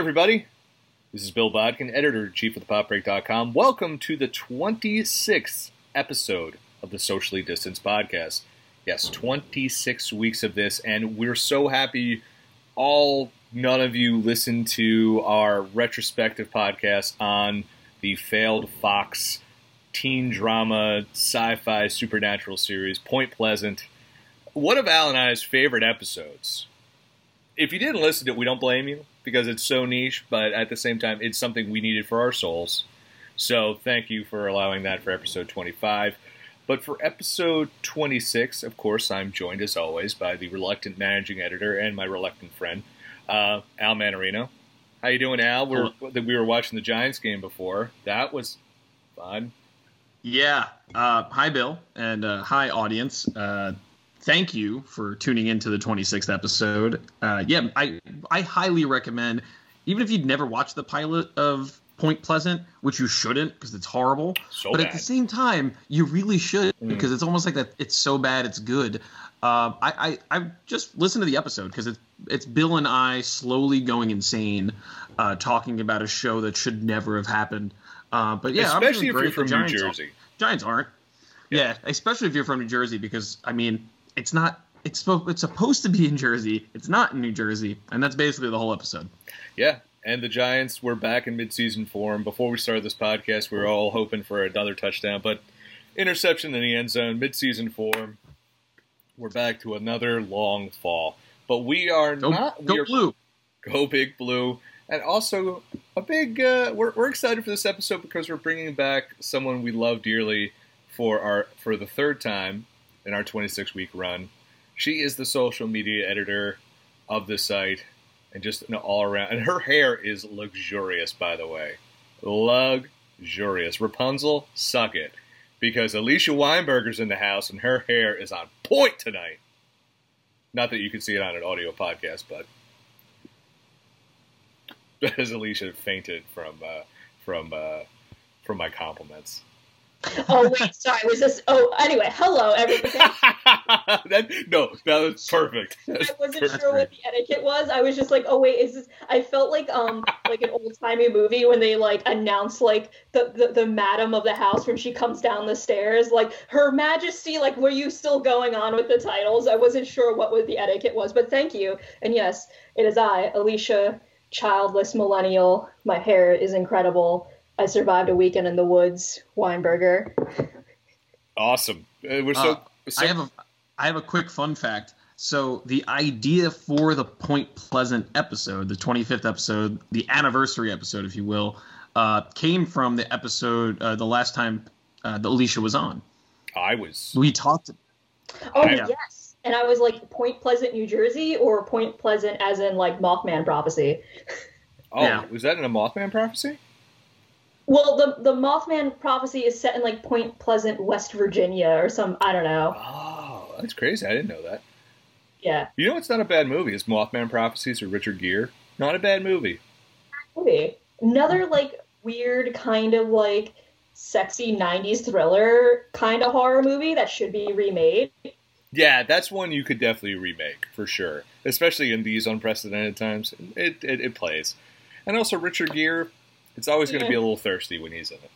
Everybody. This is Bill Bodkin, editor in chief of thepopbreak.com. Welcome to the 26th episode of the Socially Distanced Podcast. Yes, 26 weeks of this, and we're so happy all none of you listened to our retrospective podcast on the failed Fox teen drama sci fi supernatural series, Point Pleasant. One of Al and I's favorite episodes. If you didn't listen to it, we don't blame you because it's so niche, but at the same time, it's something we needed for our souls. So thank you for allowing that for episode 25. But for episode 26, of course, I'm joined as always by the reluctant managing editor and my reluctant friend, uh, Al Manarino. How you doing, Al? We're, we were watching the Giants game before. That was fun. Yeah. Uh, hi, Bill, and uh, hi, audience. Thank you for tuning into the 26th episode. Uh, yeah, I I highly recommend, even if you'd never watched the pilot of Point Pleasant, which you shouldn't because it's horrible. So but bad. at the same time, you really should Mm. because it's almost like that. It's so bad, it's good. Uh, I, I I just listened to the episode because it's it's Bill and I slowly going insane, uh, talking about a show that should never have happened. Uh, but yeah, I'm Especially if you're from New Giants aren't- Jersey. Giants aren't. Yeah. especially if you're from New Jersey, because I mean, it's not. It's it's supposed to be in Jersey. It's not in New Jersey, and that's basically the whole episode. Yeah, and the Giants were back in midseason form. Before we started this podcast, we were all hoping for another touchdown, but interception in the end zone, midseason form. We're back to another long fall. But we are Go, not. go we are, blue. Go Big Blue. And also a big. Uh, we're, we're excited for this episode because we're bringing back someone we love dearly for our for the third time in our 26 week run. She is the social media editor of the site and just an all around. And her hair is luxurious, by the way, luxurious. Rapunzel, suck it, because Alicia Weinberger's in the house and her hair is on point tonight. Not that you can see it on an audio podcast, but as Alicia fainted from uh, from uh, from my compliments. Oh wait, sorry. Was this? Oh, anyway. Hello, everybody. that, no, that was perfect. That was I wasn't perfect. sure what the etiquette was. I was just like, oh wait, is this? I felt like um like an old timey movie when they like announce like the, the the madam of the house when she comes down the stairs, like Her Majesty. Like, were you still going on with the titles? I wasn't sure what was the etiquette was, but thank you. And yes, it is I, Alicia, childless millennial. My hair is incredible. I survived a weekend in the woods. Weinberger. Awesome. Uh, we're so, Uh, so I have a I have a quick fun fact. So the idea for the Point Pleasant episode, the 25th episode, the anniversary episode, if you will, uh, came from the episode uh, the last time uh, that Alicia was on. I was. We talked. Oh I- yes. And I was like Point Pleasant, New Jersey, or Point Pleasant as in like Mothman prophecy. Oh, Yeah. was that in a Mothman prophecy? Well, the the Mothman prophecy is set in like Point Pleasant, West Virginia, or some I don't know. Oh, that's crazy. I didn't know that. Yeah, You know, it's not a bad movie. It's Mothman prophecies or Richard Gere. Not a bad movie. maybe another like weird kind of like sexy '90s thriller kind of horror movie that should be remade. Yeah, that's one you could definitely remake for sure, especially in these unprecedented times. It it, it plays, and also Richard Gere. It's always going to be a little thirsty when he's in it.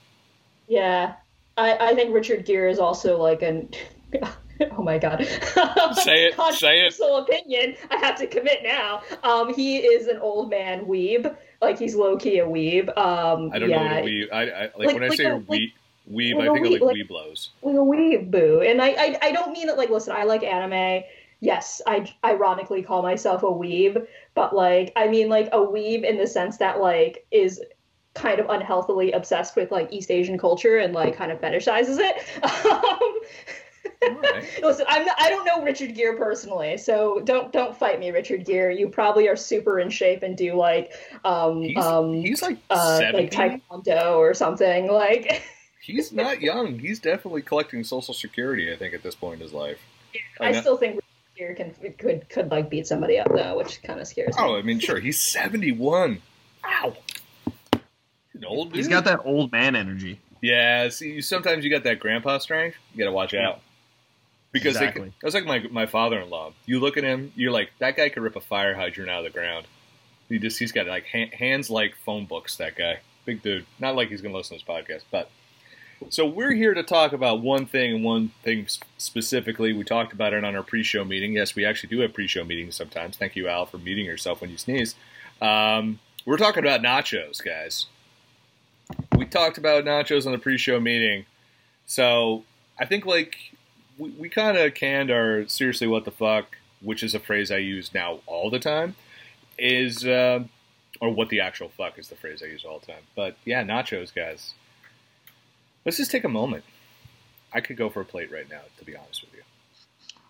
Yeah, I I think Richard Gere is also like an. Oh my god. Say it, say it. Opinion. I have to commit now. Um, he is an old man weeb. Like he's low key a weeb. Um, I don't yeah, know what a weeb. I, I like, Like- when I like say a- weeb, weeb, like I think of like, weeb, like- weeblos. like a weeb boo. And I, I, I don't mean that like. Listen, I like anime. Yes, I ironically call myself a weeb, but like I mean like a weeb in the sense that like is kind of unhealthily obsessed with like East Asian culture and like kind of fetishizes it. Um, right. Listen, I'm not, I don't know Richard Gere personally, so don't don't fight me, Richard Gere. You probably are super in shape and do like um He's, um he's like uh, like taekwondo or something. Like he's not young. He's definitely collecting Social Security. I think at this point in his life. I know- still think Richard Gere can could could like beat somebody up though, which kind of scares me. Oh, I mean, sure. He's seventy-one. Wow. He's an old dude. He's got that old man energy. Yeah, see, sometimes you got that grandpa strength. You got to watch out because they- Exactly. that's like my my father-in-law. You look at him, you're like, that guy could rip a fire hydrant out of the ground. He just he's got like ha- hands like phone books. That guy, big dude. Not like he's gonna listen to this podcast, but so we're here to talk about one thing and one thing specifically. We talked about it on our pre-show meeting. Yes, we actually do have pre-show meetings sometimes. Thank you, Al, for muting yourself when you sneeze. Um, we're talking about nachos, guys. We talked about nachos on the pre-show meeting, so I think like we, we kind of canned our seriously what the fuck, which is a phrase I use now all the time, is uh, or what the actual fuck is the phrase I use all the time. But yeah, nachos, guys. Let's just take a moment. I could go for a plate right now, to be honest with you.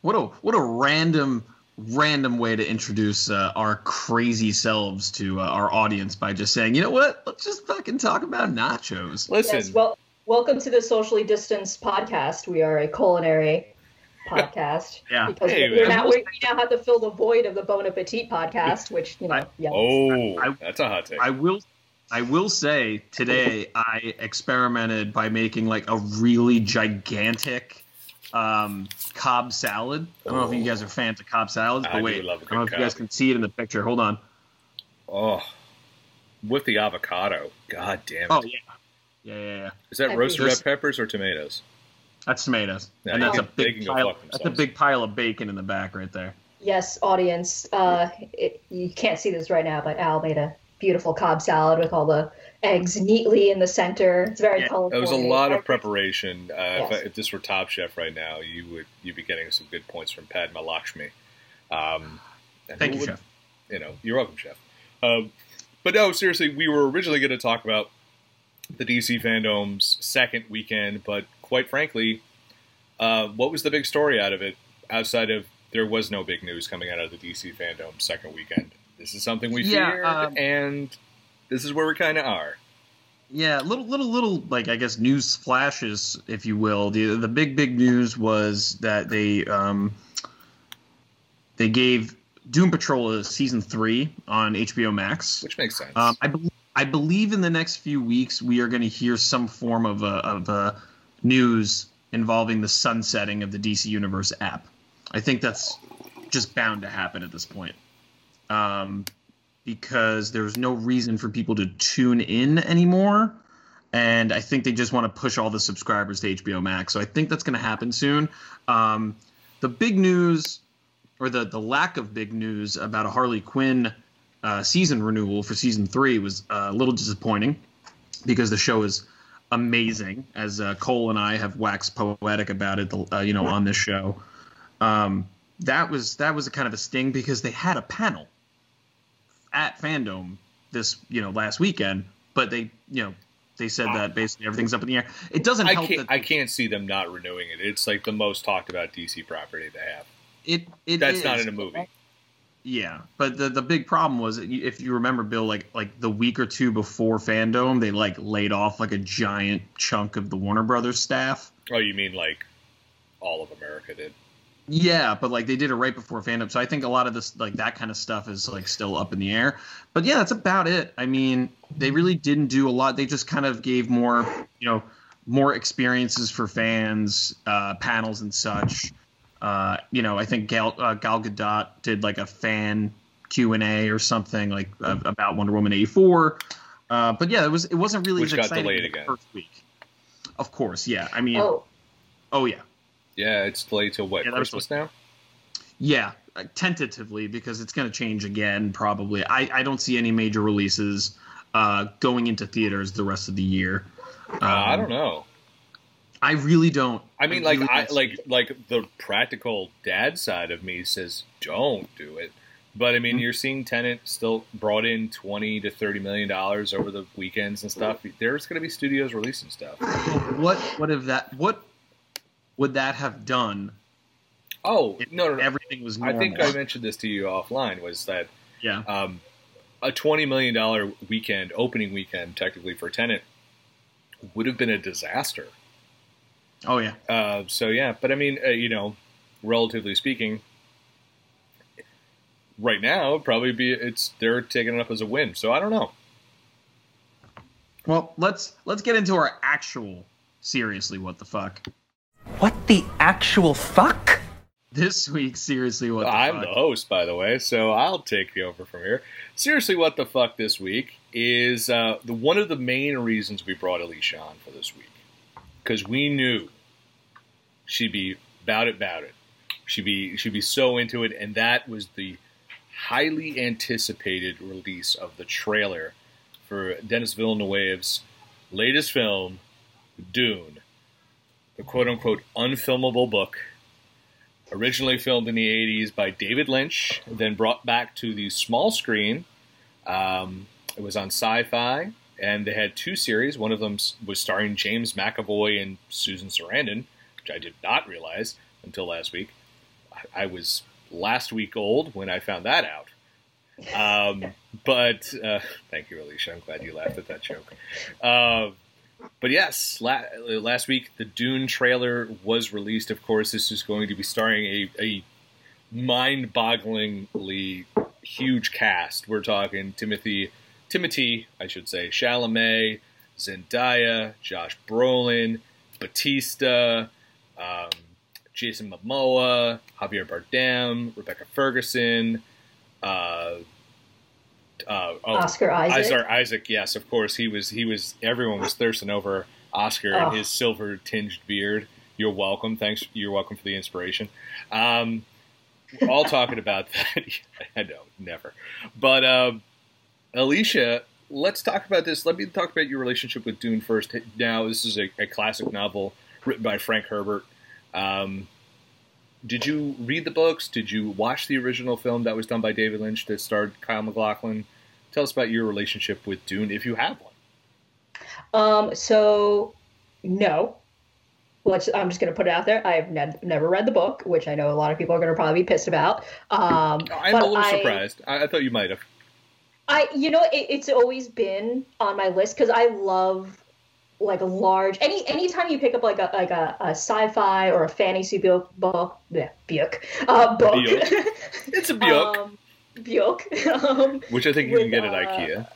What a what a random random way to introduce uh, our crazy selves to uh, our audience by just saying, you know what? Let's just fucking talk about nachos. Listen, Yes, well, welcome to the socially distanced podcast. We are a culinary podcast. Yeah. Because Hey, we're man. now, we now have to fill the void of the Bon Appetit podcast, which, you know, I- yeah. oh, I- that's a hot take. I will I will say today I experimented by making like a really gigantic um, Cobb salad. I don't know if you guys are fans of Cobb salads, I but do wait, love a I don't know if good you guys can see it in the picture. Hold on. oh, with the avocado. God damn it! Oh yeah, yeah, yeah. yeah. is that I roasted red peppers or tomatoes? That's tomatoes, Yeah, and that's a can- they big pile. That's a big pile of bacon in the back right there. Yes, audience. Uh, it, you can't see this right now, but Al made a beautiful Cobb salad with all the eggs neatly in the center. It's very Yeah, colorful. That was a lot of preparation. Uh, Yes. if, if this were Top Chef right now, you would you'd be getting some good points from Padma Lakshmi. Um, Thank you, would- chef. You know, you're welcome, chef. Um, but no, seriously, we were originally going to talk about the DC fandom's second weekend, but quite frankly, uh, what was the big story out of it? Outside of there was no big news coming out of the DC fandom second weekend. This is something we Yeah, feared, um, and this is where we kind of are. Yeah, little little little like I guess news flashes, if you will. The the big big news was that they um they gave Doom Patrol a season three on HBO Max. Which makes sense. Um, I bel I believe in the next few weeks we are going to hear some form of a, of a news involving the sunsetting of the DC Universe app. I think that's just bound to happen at this point. Um, because there's no reason for people to tune in anymore. And I think they just want to push all the subscribers to HBO Max. So I think that's going to happen soon. Um, the big news, or the, the lack of big news about a Harley Quinn uh, season renewal for season three was uh, a little disappointing because the show is amazing, as uh, Cole and I have waxed poetic about it, uh, you know, on this show. Um, that was that was a kind of a sting because they had a panel at Fandom this you know last weekend, but they you know they said that basically everything's up in the air. It doesn't I help can't. that I can't see them not renewing it. It's like the most talked about DC property they have. it, it That's not in a movie. Yeah, but the the big problem was if you remember, Bill, like like the week or two before Fandom, they like laid off like a giant chunk of the Warner Brothers staff. Oh, you mean like all of America did? Yeah, but like they did it right before Fandom, so I think a lot of this like that kind of stuff is like still up in the air. But yeah, that's about it. I mean, they really didn't do a lot. They just kind of gave more, you know, more experiences for fans, uh, panels and such. Uh, you know, I think Gal, uh, Gal Gadot did like a fan Q and A or something like uh, about Wonder Woman eighty four. Uh, but yeah, it was it wasn't really Which as got exciting delayed as the again. first week. Of course, yeah. I mean, oh, Oh, yeah, Yeah, it's delayed till what Yeah, Christmas now. yeah, uh, tentatively because it's going to change again probably. I I don't see any major releases uh, going into theaters the rest of the year. Uh, I Um, don't know. I really don't. I mean, like, really I like like the practical dad side of me says don't do it. But I mean, Mhm. you're seeing Tenet still brought in twenty to thirty million dollars over the weekends and stuff. There's going to be studios releasing stuff. what what if that what would that have done Oh no, no, no. everything was I think I mentioned this to you offline. Was that yeah. um, a twenty million dollar weekend opening weekend technically for a Tenet would have been a disaster. Oh yeah. Uh, so yeah, but I mean, uh, you know, relatively speaking, right now probably be it's they're taking it up as a win. So I don't know. Well, let's let's get into our actual seriously what the fuck. What the actual fuck? This week, seriously, what the I'm fuck? the host, by the way, so I'll take you over from here. Seriously, what the fuck this week is uh, the one of the main reasons we brought Alicia on for this week because we knew she'd be about it, about it. She'd be she'd be so into it, and that was the highly anticipated release of the trailer for Denis Villeneuve's latest film, Dune, the quote unquote unfilmable book originally filmed in the 80s by David Lynch, then brought back to the small screen. Um, it was on sci fi, and they had two series. One of them was starring James McAvoy and Susan Sarandon, which I did not realize until last week. I, was last week old when I found that out. Um, but uh, thank you, Alicia. I'm glad you laughed at that joke. Uh, but yes, la- last week the Dune trailer was released. Of course, this is going to be starring a, a mind-bogglingly huge cast. We're talking Timothy, Timothy, I should say, Chalamet, Zendaya, Josh Brolin, Bautista, um, Jason Momoa, Javier Bardem, Rebecca Ferguson. Uh, uh, oh, Oscar Isaac. Isaac, Isaac, yes, of course. He was. He was. Everyone was thirsting over Oscar Oh. and his silver tinged beard. You're welcome. Thanks. You're welcome for the inspiration. Um, all talking about that. I know, never. But um, Alicia, let's talk about this. Let me talk about your relationship with Dune first. Now, this is a, a classic novel written by Frank Herbert. Um, did you read the books? Did you watch the original film that was done by David Lynch that starred Kyle MacLachlan? Tell us about your relationship with Dune, if you have one. Um, so no. Let's, I'm just going to put it out there. I've ne- never read the book, which I know a lot of people are going to probably be pissed about. Um, I'm a little I- surprised. I, I thought you might have. I, you know, it, it's always been on my list because I love like a large any anytime you pick up like a like a, a sci-fi or a fantasy book book yeah, book uh, book Book. It's a book, um, book um, which I think you can get at uh, IKEA.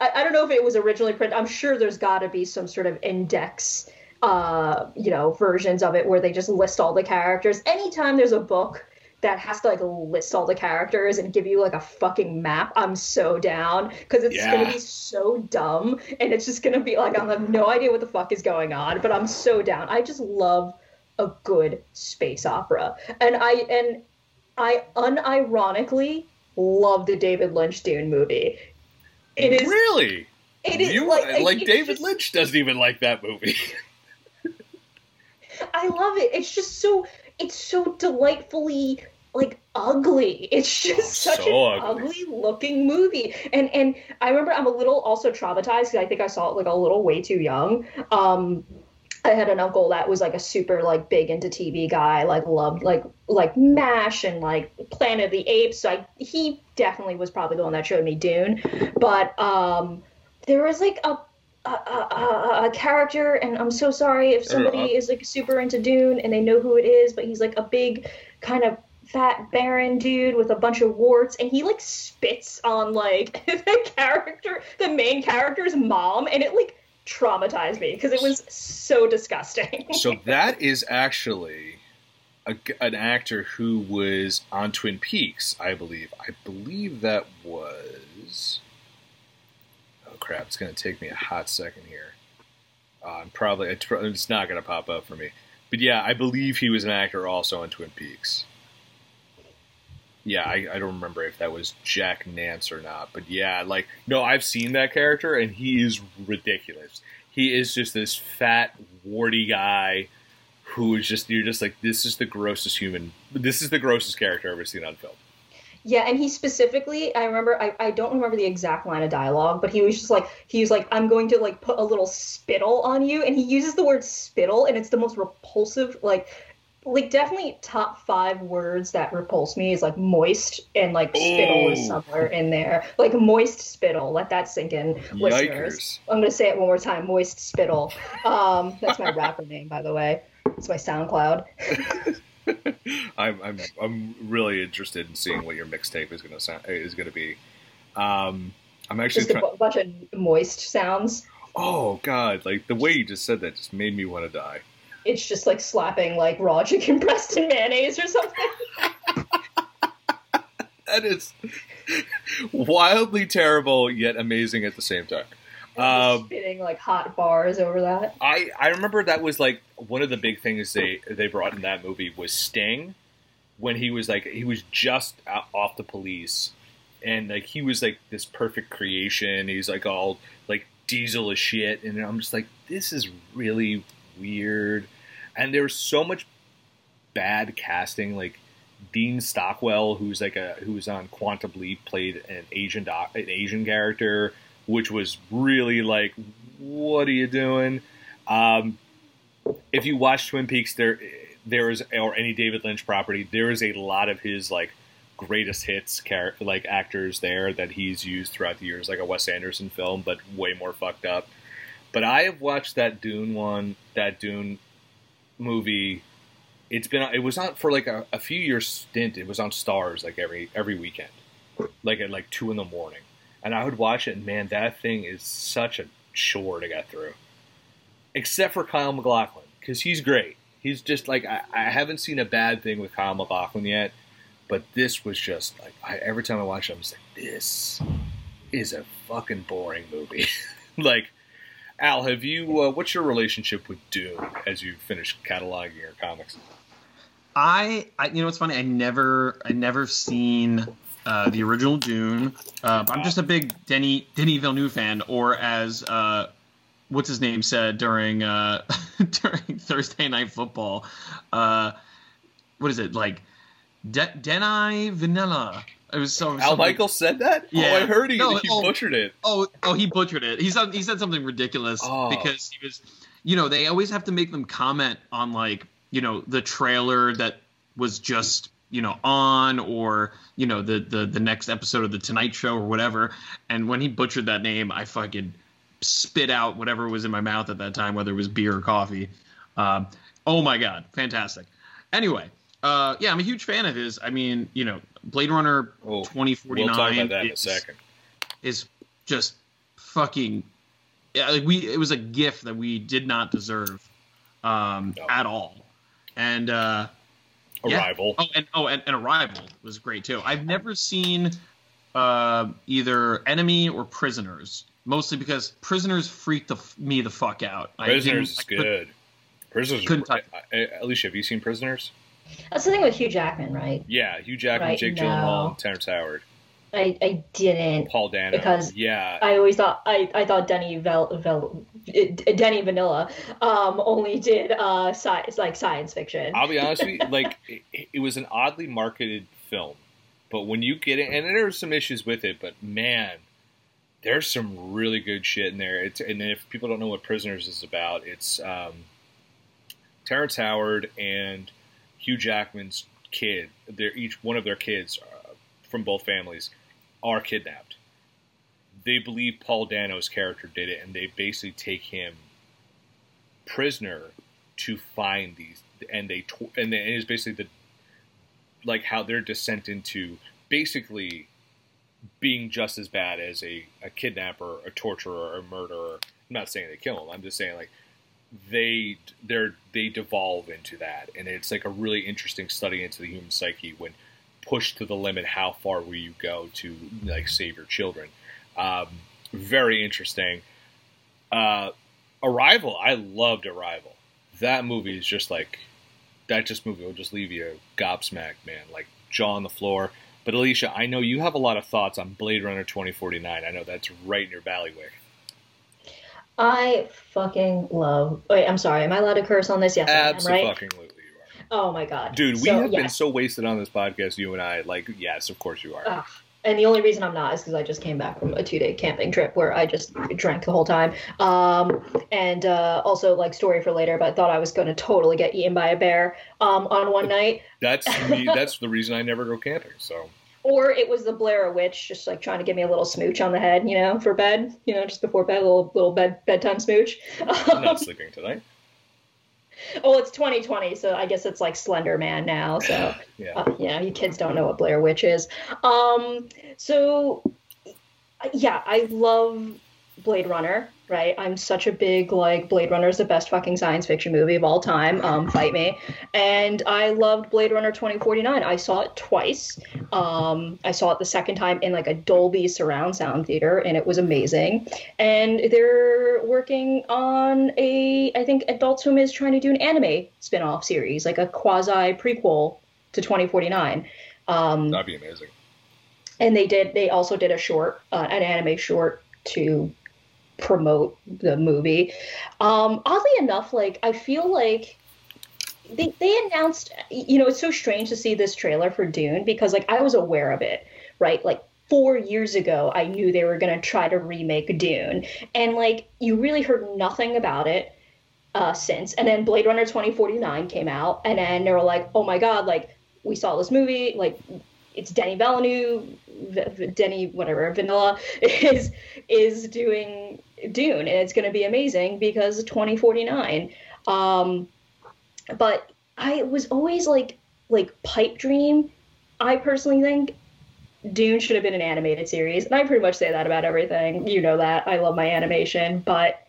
I, I don't know if it was originally printed. I'm sure there's got to be some sort of index, uh, you know, versions of it where they just list all the characters. Anytime there's a book that has to like list all the characters and give you like a fucking map, I'm so down because it's Yeah. gonna be so dumb and it's just gonna be like I have no idea what the fuck is going on, but I'm so down. I just love a good space opera, and I and I unironically love the David Lynch Dune movie. It is really? it is you like, like, David just- Lynch doesn't even like that movie. I love it. It's just so it's so delightfully like ugly. It's just Oh, such so an ugly. ugly. looking movie. And and I remember I'm a little also traumatized because I think I saw it like a little way too young. Um I had an uncle that was like a super like big into TV guy, like loved like like MASH and like Planet of the Apes. So I, he definitely was probably the one that showed me Dune. But um, there was like a a, a, a, a character, and I'm so sorry if somebody Uh, is like super into Dune and they know who it is, but he's like a big kind of fat baron dude with a bunch of warts and he like spits on like the character the main character's mom and it like traumatized me because it was so disgusting so that is actually a, an actor who was on Twin Peaks, I believe. I believe that was. Oh crap! It's going to take me a hot second here. Uh, I'm probably it's not going to pop up for me, but yeah, I believe he was an actor also on Twin Peaks. Yeah, I, I don't remember if that was Jack Nance or not, but yeah, like no, I've seen that character and he is ridiculous. He is just this fat, warty guy who is just you're just like this is the grossest human. This is the grossest character I've ever seen on film. Yeah, and he specifically, I remember, I, I don't remember the exact line of dialogue, but he was just like, he was like, I'm going to like put a little spittle on you, and he uses the word spittle, and it's the most repulsive, like, like definitely top five words that repulse me is like moist and like spittle is somewhere in there, like moist spittle. Let that sink in, listeners. Yikers! I'm gonna say it one more time, moist spittle. Um, that's my rapper name, by the way. It's my SoundCloud. I'm I'm I'm really interested in seeing what your mixtape is gonna sound is gonna be. Um, I'm actually Just a trying. bunch of moist sounds. Oh God! Like the way you just said that just made me want to die. It's just like slapping like raw chicken breast in mayonnaise or something. that is wildly terrible yet amazing at the same time. Um, spitting like hot bars over that. I I remember that was like one of the big things they they brought in that movie was Sting when he was like he was just off the police and like he was like this perfect creation. He's like all like diesel as shit, and I'm just like this is really weird. And there was so much bad casting, like Dean Stockwell, who's like a who was on Quantum Leap, played an Asian doc, an Asian character which was really like, what are you doing? Um, if you watch Twin Peaks, there there is or any David Lynch property, there is a lot of his like greatest hits character like actors there that he's used throughout the years, like a Wes Anderson film, but way more fucked up. But I have watched that Dune one, that Dune movie. It's been it was on for like a, a few years stint. It was on Starz like every every weekend, like at like two in the morning and I would watch it, and man, that thing is such a chore to get through. Except for Kyle MacLachlan, because he's great. He's just like I, I, haven't seen a bad thing with Kyle MacLachlan yet, but this was just like I, every time I watch it, I'm just like, this is a fucking boring movie. like, Al, have you? Uh, what's your relationship with Dune as you finish cataloging your comics? I, I, you know, it's funny. I never, I never seen uh, the original Dune. Uh, I'm just a big Denny Denny Villeneuve fan, or as uh, what's his name said during uh, during Thursday Night Football. Uh, what is it like? De- Denny Vanilla. It was so. Al Michael said that. Yeah, oh, I heard he, no, he oh, butchered it. Oh, oh, he butchered it. He said he said something ridiculous oh. because he was. You know, they always have to make them comment on like you know the trailer that was just you know on or you know the the the next episode of the Tonight Show or whatever. And when he butchered that name, I fucking spit out whatever was in my mouth at that time, whether it was beer or coffee. Um, oh my god, fantastic. Anyway, uh, yeah, I'm a huge fan of his. I mean, you know, Blade Runner oh, 2049 we'll talk about that in is, a second. is just fucking. Yeah, like we, it was a gift that we did not deserve um, no. at all, and uh, Arrival. Yeah. Oh, and oh, and, and, Arrival was great too. I've never seen uh, either Enemy or Prisoners, mostly because Prisoners freaked the, me the fuck out. Prisoners is good. Prisoners. Couldn't touch. Alicia, have you seen Prisoners? That's the thing with Hugh Jackman, right? Yeah, Hugh Jackman, right, Jake no. Gyllenhaal, Terrence Howard. I, I didn't. Paul Dano. Because yeah, I always thought I, I thought Denny Vel, Vel Denny Vanilla um, only did uh science like science fiction. I'll be honest with you, like it, it, was an oddly marketed film, but when you get it, and there are some issues with it, but man, there's some really good shit in there. It's and if people don't know what Prisoners is about, it's um, Terrence Howard and Hugh Jackman's kid. They're each one of their kids uh, from both families are kidnapped. They believe Paul Dano's character did it, and they basically take him prisoner to find these, and they and it is basically the like how their descent into basically being just as bad as a, a kidnapper, a torturer, a murderer. I'm not saying they kill him. I'm just saying like they they're they devolve into that, and it's like a really interesting study into the human psyche when pushed to the limit, how far will you go to like save your children? Um, very interesting. Uh, Arrival, I loved Arrival. That movie is just like that. Just movie will just leave you gobsmacked, man. Like jaw on the floor. But Alicia, I know you have a lot of thoughts on Blade Runner 2049. I know that's right in your bailiwick. I fucking love. Wait, I'm sorry. Am I allowed to curse on this? Yes, Absolutely. I am, right? Oh my god, dude, we so, have been so wasted on this podcast. You and I, like, yes, of course you are. Uh, and the only reason I'm not is because I just came back from a two day camping trip where I just drank the whole time. Um, and uh, also, like, story for later, but thought I was going to totally get eaten by a bear um, on one night. That's me, that's the reason I never go camping. So. Or it was the Blair Witch, just like trying to give me a little smooch on the head, you know, for bed, you know, just before bed, a little little bed bedtime smooch. I'm not sleeping tonight. Oh, it's 2020, so I guess it's like Slender Man now. So yeah, uh, yeah, you kids don't know what Blair Witch is. Um, so yeah, I love Blade Runner, right? I'm such a big like Blade Runner is the best fucking science fiction movie of all time. Um, fight me. And I loved Blade Runner 2049. I saw it twice. Um, I saw it the second time in like a Dolby surround sound theater, and it was amazing. And they're working on a, I think Adult Swim is trying to do an anime spin-off series, like a quasi prequel to 2049. Um, That'd be amazing. and they did they also did a short uh, an anime short to promote the movie. Um oddly enough like i feel like they, they announced you know it's so strange to see this trailer for dune because like i was aware of it right? Like four years ago i knew they were going to try to remake dune. And like you really heard nothing about it uh, since. And then blade runner 2049 came out and then they were like oh my god like we saw this movie like it's Denny Villeneuve, Denny whatever Vanilla is is doing Dune, and it's going to be amazing because 2049. Um, but I was always like like pipe dream. I personally think Dune should have been an animated series, and I pretty much say that about everything. You know that I love my animation, but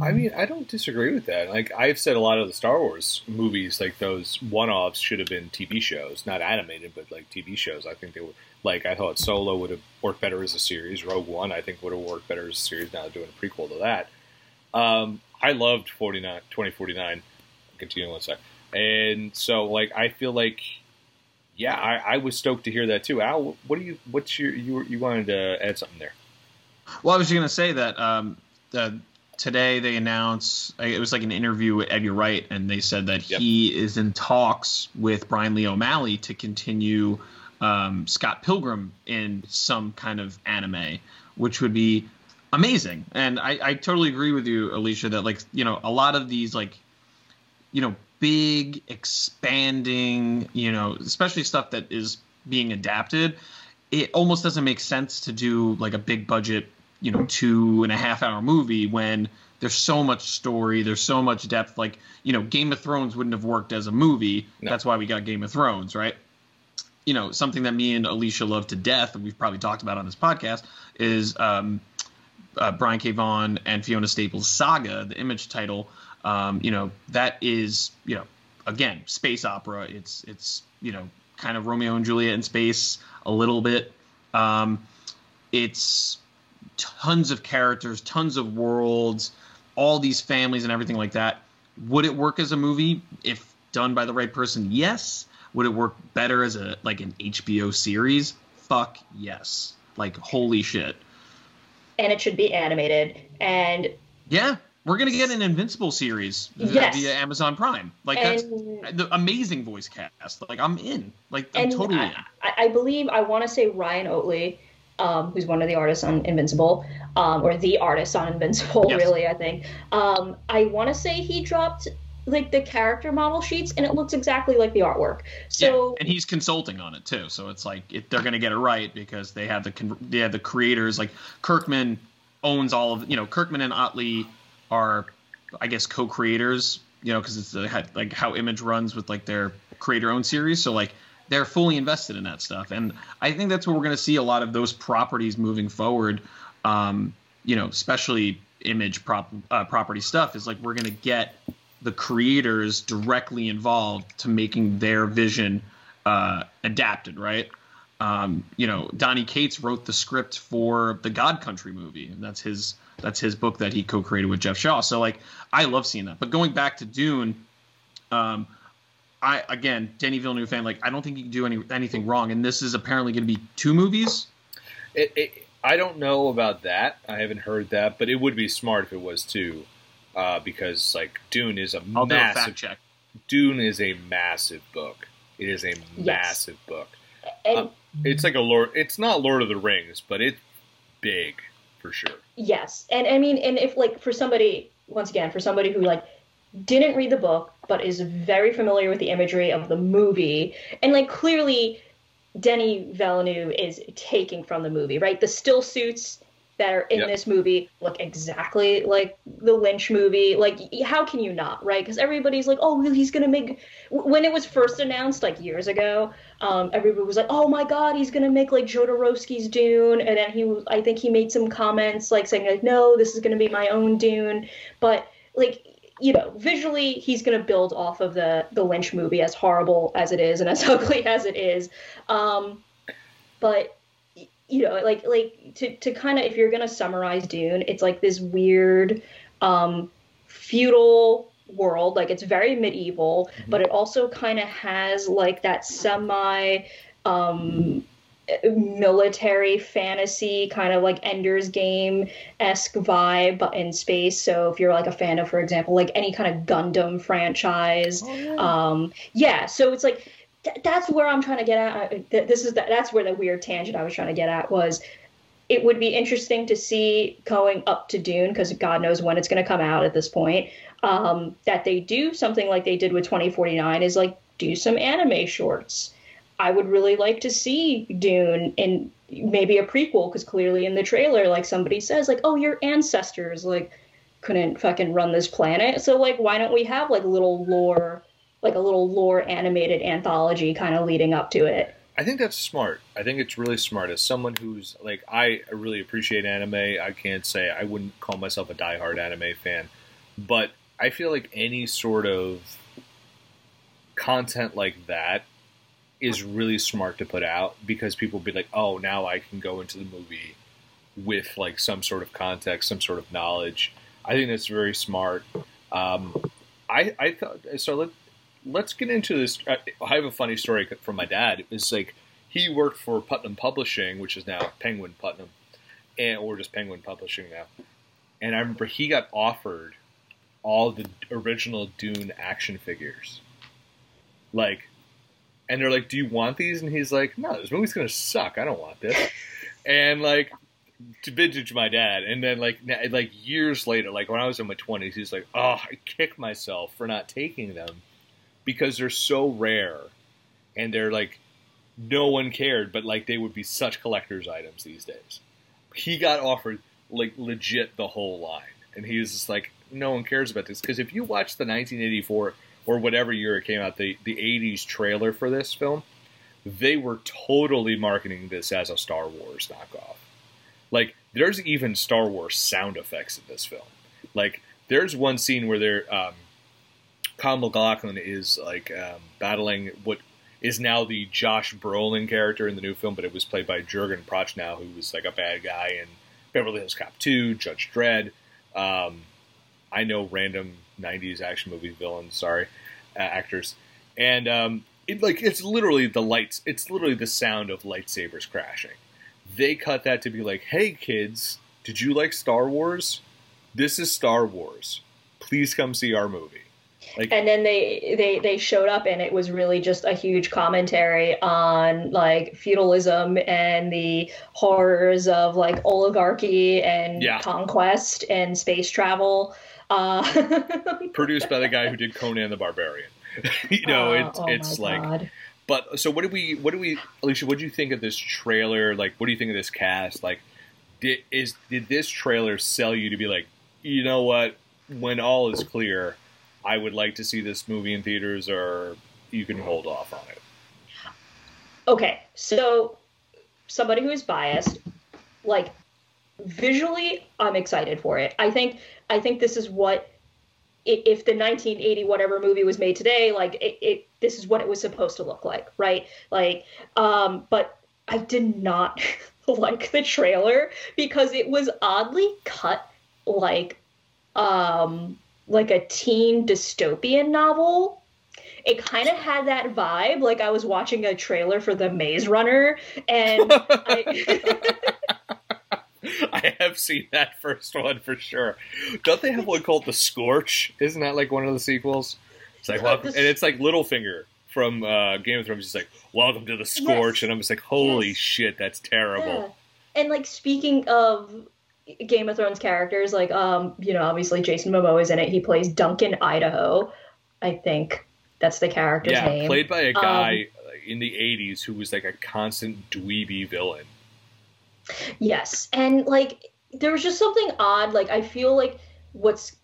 I mean, I don't disagree with that. Like I've said, a lot of the Star Wars movies, like those one-offs, should have been TV shows, not animated, but like TV shows. I think they would. Like I thought Solo would have worked better as a series. Rogue One, I think, would have worked better as a series. Now doing a prequel to that. Um, I loved 49, 2049. Continue one sec. And so, like, I feel like, yeah, I, I was stoked to hear that too. Al, what do you? What's your? You you wanted to add something there? Well, I was going to say that um, the, today they announced it was like an interview with Edgar Wright, and they said that Yep. he is in talks with Brian Lee O'Malley to continue um, Scott Pilgrim in some kind of anime, which would be amazing. And I, I totally agree with you, Alicia, that like you know a lot of these like you know big expanding you know especially stuff that is being adapted it almost doesn't make sense to do like a big budget you know two and a half hour movie when there's so much story there's so much depth like you know game of thrones wouldn't have worked as a movie No. that's why we got game of thrones right you know something that me and alicia love to death and we've probably talked about on this podcast is um, uh, brian k. Vaughan and fiona staples saga the image title. Um, you know that is you know again space opera. It's it's you know kind of romeo and juliet in space a little bit. Um, it's tons of characters tons of worlds all these families and everything like that. Would it work as a movie if done by the right person? Yes would it work better as a like an hbo series fuck yes like holy shit and it should be animated and yeah we're gonna get an invincible series Yes. via amazon prime like that's the amazing voice cast like i'm in like i'm and totally in I, I believe I want to say Ryan Ottley, um, who's one of the artists on Invincible, um, or the artist on Invincible, Yes. really. I think. Um, I want to say he dropped like the character model sheets, and it looks exactly like the artwork. So yeah, and he's consulting on it too. So it's like it, they're going to get it right because they have the they have the creators. Like Kirkman owns all of you know Kirkman and Ottley are I guess co-creators. You know because it's the, like how Image runs with like their creator-owned series. So like they're fully invested in that stuff, and I think that's where we're going to see a lot of those properties moving forward. Um, you know, especially Image prop uh, property stuff is like we're going to get the creators directly involved to making their vision uh, adapted, right? Um, you know, Donny Cates wrote the script for the God Country movie, and that's his that's his book that he co-created with Geoff Shaw. So like, I love seeing that. But going back to Dune, um, I again, Denny Villeneuve fan, like I don't think he can do any anything wrong, and this is apparently going to be two movies. It, it, I don't know about that. I haven't heard that, but it would be smart if it was too, uh, because like Dune is a I'll do a massive. fact check. Dune is a massive book. It is a massive book. and Uh, It's like a Lord. It's not Lord of the Rings, but it's big for sure. Yes, and I mean, and if like for somebody, once again, for somebody who like didn't read the book but is very familiar with the imagery of the movie, and like clearly, Denny Villeneuve is taking from the movie, right? The still suits that are in Yep. this movie look exactly like the Lynch movie. Like, how can you not, right? Because everybody's like, oh, he's gonna make. When it was first announced, like years ago, um, everybody was like, oh my god, he's gonna make like Jodorowsky's Dune, and then he, was, I think he made some comments like saying like, no, this is gonna be my own Dune, but like. You know, visually, he's going to build off of the the Lynch movie, as horrible as it is and as ugly as it is. Um, but you know like like to, to kind of if you're gonna summarize dune it's like this weird um feudal world like it's very medieval but it also kind of has like that semi um military fantasy kind of like ender's game esque vibe but in space. So if you're like a fan of for example like any kind of gundam franchise um yeah so it's like th- that's where i'm trying to get at. I- th- this is the, that's where the weird tangent i was trying to get at was it would be interesting to see going up to dune because god knows when it's going to come out at this point um, that they do something like they did with 2049 is like do some anime shorts. I would really like to see dune in maybe a prequel because clearly in the trailer like somebody says like oh your ancestors like couldn't fucking run this planet. So like why don't we have like little lore like a little lore animated anthology kind of leading up to it I think that's smart. I think it's really smart. As someone who's like, I really appreciate anime. I can't say I wouldn't call myself a diehard anime fan, but I feel like any sort of content like that is really smart to put out because people be like, oh, now I can go into the movie with like some sort of context, some sort of knowledge. I think that's very smart. Um, I I thought so. Let let's get into this. I have a funny story from my dad. It's like he worked for Putnam Publishing, which is now Penguin Putnam, and or just Penguin Publishing now. And I remember he got offered all the original Dune action figures, like, and they're like, "Do you want these?" And he's like, "No, this movie's gonna suck. I don't want this." and like to vintage my dad and then like like years later like when i was in my 20s he's like oh i kick myself for not taking them because they're so rare and they're like no one cared but like they would be such collector's items these days. He got offered like legit the whole line. And he was just like no one cares about this. Because if you watch the 1984 or whatever year it came out the, the 80s trailer for this film they were totally marketing this as a star wars knockoff. Like there's even star wars sound effects in this film. Like there's one scene where they're um, Kyle MacLachlan is like um, battling what is now the Josh Brolin character in the new film, but it was played by Jurgen Prochnow, who was like a bad guy in Beverly Hills Cop 2, Judge Dredd. Um, I know random '90s action movie villains, sorry, uh, actors, and um, it like it's literally the lights. It's literally the sound of lightsabers crashing. They cut that to be like, "Hey kids, did you like Star Wars? This is Star Wars. Please come see our movie." Like, and then they they they showed up and it was really just a huge commentary on like feudalism and the horrors of like oligarchy and Yeah. conquest and space travel uh produced by the guy who did Conan the Barbarian. you know, uh, it's oh it's like God. But so what do we? What do we? Alicia, what do you think of this trailer? Like, what do you think of this cast? Like, did is did this trailer sell you to be like, you know what? When all is clear, I would like to see this movie in theaters, or you can hold off on it. okay so somebody who is biased like visually i'm excited for it i think i think this is what if the 1980 whatever movie was made today like it, it this is what it was supposed to look like right like um but i did not like the trailer because it was oddly cut like um like a teen dystopian novel it kind of had that vibe like i was watching a trailer for the maze runner and I, I have seen that first one for sure. Don't they have one called The Scorch? Isn't that like one of the sequels? It's like, Uh, welcome, and it's like Littlefinger from uh, Game of Thrones. He's like, "Welcome to the Scorch," Yes. and I'm just like, "Holy Yes. shit, that's terrible." Yeah. And like speaking of Game of Thrones characters, like um, you know, obviously Jason Momoa is in it. He plays Duncan Idaho. I think that's the character's Yeah, name. played by a Um, guy in the '80s who was like a constant dweeby villain. Yes, and like there was just something odd. Like I feel like what's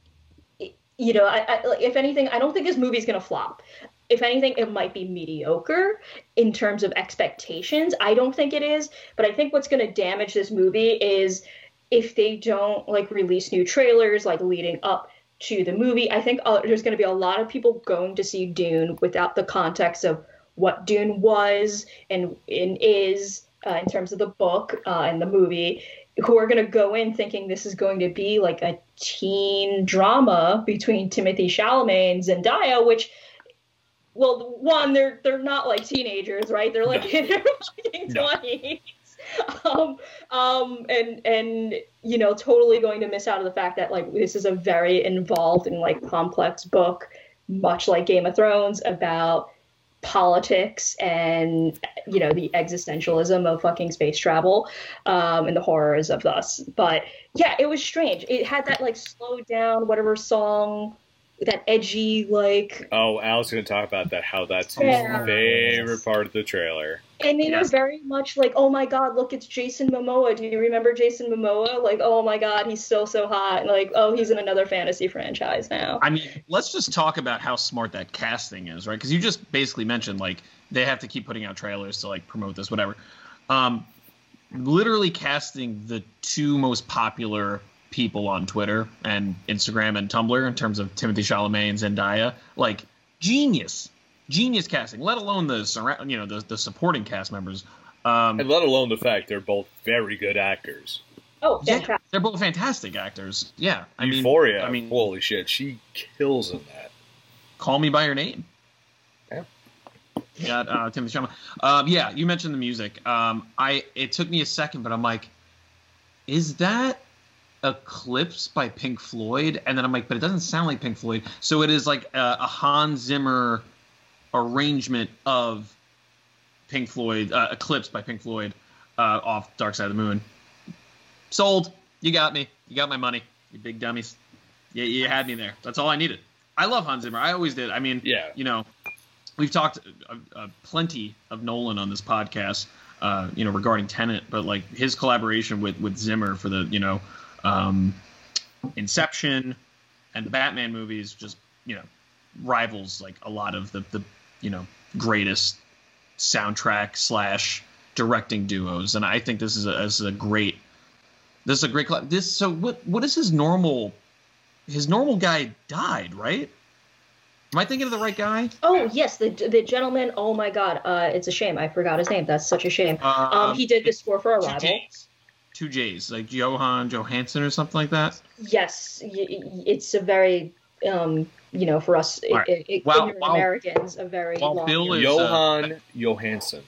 you know, I, I like if anything, I don't think this movie's gonna flop. If anything, it might be mediocre in terms of expectations. I don't think it is, but I think what's gonna damage this movie is if they don't like release new trailers like leading up to the movie. I think uh, there's going to be a lot of people going to see Dune without the context of what Dune was and, and is uh, in terms of the book uh, and the movie, who are going to go in thinking this is going to be like a teen drama between Timothée Chalamet and Zendaya, which well, one, they're they're not like teenagers, right? They're like no. in their twenties. um, um, and and you know, totally going to miss out on the fact that like this is a very involved and like complex book, much like Game of Thrones, about politics and you know the existentialism of fucking space travel um, and the horrors of thus. But yeah, it was strange. It had that like slow down whatever song that edgy like. Oh, Al's gonna talk about that. How that's yeah. his favorite part of the trailer. And they yeah. were very much like, "Oh my God, look, it's Jason Momoa. Do you remember Jason Momoa? Like, oh my God, he's still so hot. And like, oh, he's in another fantasy franchise now." I mean, let's just talk about how smart that casting is, right? Because you just basically mentioned like they have to keep putting out trailers to like promote this, whatever. Um, literally casting the two most popular people on Twitter and Instagram and Tumblr in terms of Timothée Chalamet and Zendaya. Like genius, genius casting. Let alone the surround, you know, the, the supporting cast members. Um, and let alone the fact they're both very good actors. Oh, yeah, they're both fantastic actors. Yeah, I Euphoria. Mean, I mean, holy shit, she kills in that. Call me by your name. Yeah. Got uh, Timothée Chalamet. Um, yeah, you mentioned the music. Um, I it took me a second, but I'm like, is that Eclipse by Pink Floyd, and then I'm like, but it doesn't sound like Pink Floyd. So it is like a, a Hans Zimmer arrangement of Pink Floyd, uh, Eclipse by Pink Floyd, uh, off Dark Side of the Moon. Sold. You got me. You got my money. You big dummies. Yeah, you had me there. That's all I needed. I love Hans Zimmer. I always did. I mean, yeah. You know, we've talked uh, uh, plenty of Nolan on this podcast. Uh, you know, regarding Tenet, but like his collaboration with with Zimmer for the you know um, Inception and the Batman movies just you know rivals like a lot of the the you know greatest soundtrack slash directing duos, and I think this is a, this is a great this is a great this so what what is his normal his normal guy died right Am I thinking of the right guy? Oh yes, the the gentleman. Oh my god, uh, it's a shame. I forgot his name. That's such a shame. Uh, um, he did the score for Arrival two J's, like Jóhann Jóhannsson or something like that. Yes, it's a very, um, you know, for us right. it, it, well, Americans, a very long Bill name. Is, Jóhann uh, Jóhannsson.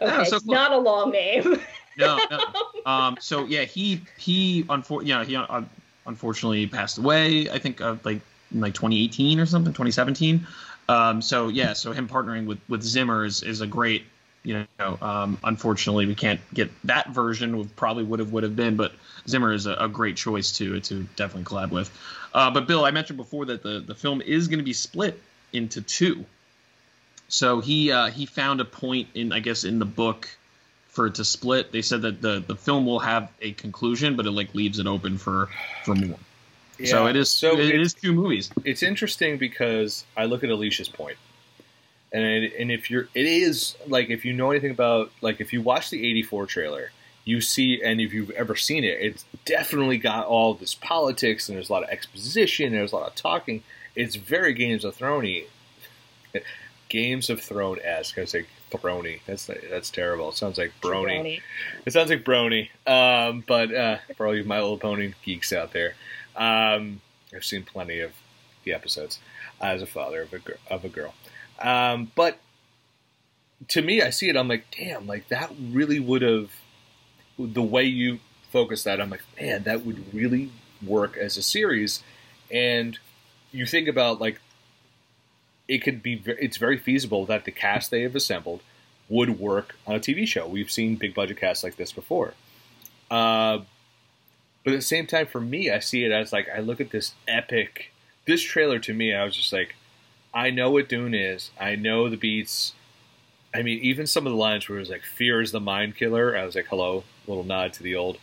Okay, yeah, so it's not a long name. no, no. Um, so yeah, he he unfor- yeah, he uh, unfortunately passed away. I think uh, like in like 2018 or something, 2017. Um, so yeah, so him partnering with with Zimmer is, is a great you know, um, unfortunately, we can't get that version. We probably would have would have been, but Zimmer is a, a great choice to to definitely collab with. Uh, but Bill, I mentioned before that the the film is going to be split into two. So he uh, he found a point in I guess in the book for it to split. They said that the the film will have a conclusion, but it like leaves it open for for more. Yeah, so it is so it, it is two movies. It's interesting because I look at Alicia's point and it, and if you're it is like if you know anything about like if you watch the 84 trailer you see and if you've ever seen it it's definitely got all this politics and there's a lot of exposition there's a lot of talking. It's very games of throny games of throne esque i say throny. That's that's terrible. It sounds like brony, brony. it sounds like brony. Um, but uh, for all you my little pony geeks out there um, i've seen plenty of the episodes as a father of a, of a girl um, but to me, I see it. I'm like, damn, like that really would have the way you focus that. I'm like, man, that would really work as a series. And you think about like it could be. It's very feasible that the cast they have assembled would work on a TV show. We've seen big budget casts like this before. Uh, but at the same time, for me, I see it as like I look at this epic. This trailer to me, I was just like, I know what Dune is. I know the beats. I mean, even some of the lines where it was like "Fear is the mind killer." I was like, "Hello," little nod to the old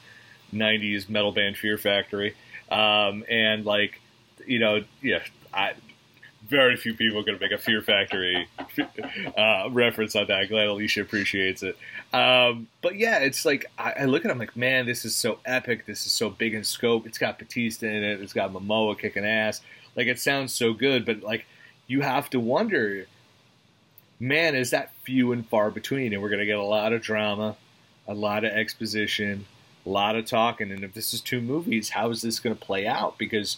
'90s metal band Fear Factory, um, and like you know, yeah, I very few people are going to make a Fear Factory uh, reference on that. Glad Alicia appreciates it. Um, but yeah, it's like I, I look at it, I'm like, man, this is so epic. This is so big in scope. It's got Bautista in it. It's got Momoa kicking ass. Like it sounds so good, but like you have to wonder, man, is that few and far between? And we're going to get a lot of drama, a lot of exposition, a lot of talking. And if this is two movies, how is this going to play out? Because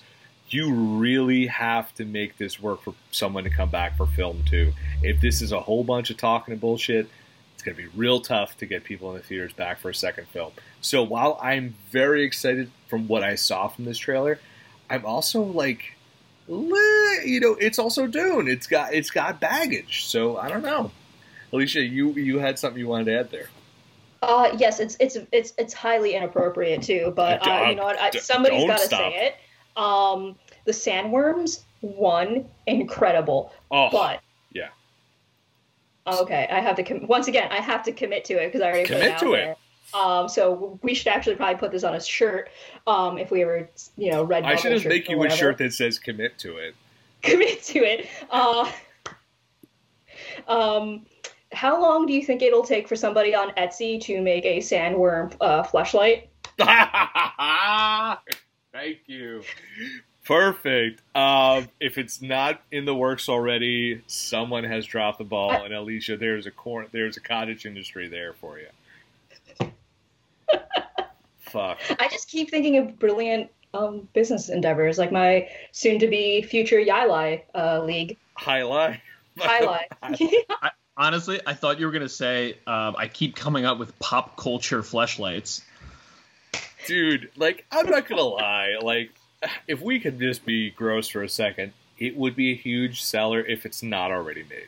you really have to make this work for someone to come back for film too. If this is a whole bunch of talking and bullshit, it's going to be real tough to get people in the theaters back for a second film. So while I'm very excited from what I saw from this trailer, I'm also like, you know, it's also Dune. It's got it's got baggage. So I don't know. Alicia, you you had something you wanted to add there. Uh, yes, it's it's it's it's highly inappropriate too. But uh, you know what? I, somebody's got to say it. Um, the sandworms, one, incredible. Oh, but yeah. Okay, I have to com- once again. I have to commit to it because I already commit put it out to there. it. Um, so we should actually probably put this on a shirt. Um, if we ever, you know, red. I should just make you a shirt that says "commit to it." commit to it. Uh, um, how long do you think it'll take for somebody on Etsy to make a sandworm uh, flashlight? Thank you. Perfect. Um, if it's not in the works already, someone has dropped the ball, and Alicia, there's a cor- there's a cottage industry there for you. Fuck. I just keep thinking of brilliant um, business endeavors, like my soon-to-be future Yilai uh, league. Highlight. Highlight. Honestly, I thought you were gonna say um, I keep coming up with pop culture fleshlights. Dude, like, I'm not gonna lie. Like, if we could just be gross for a second, it would be a huge seller if it's not already made.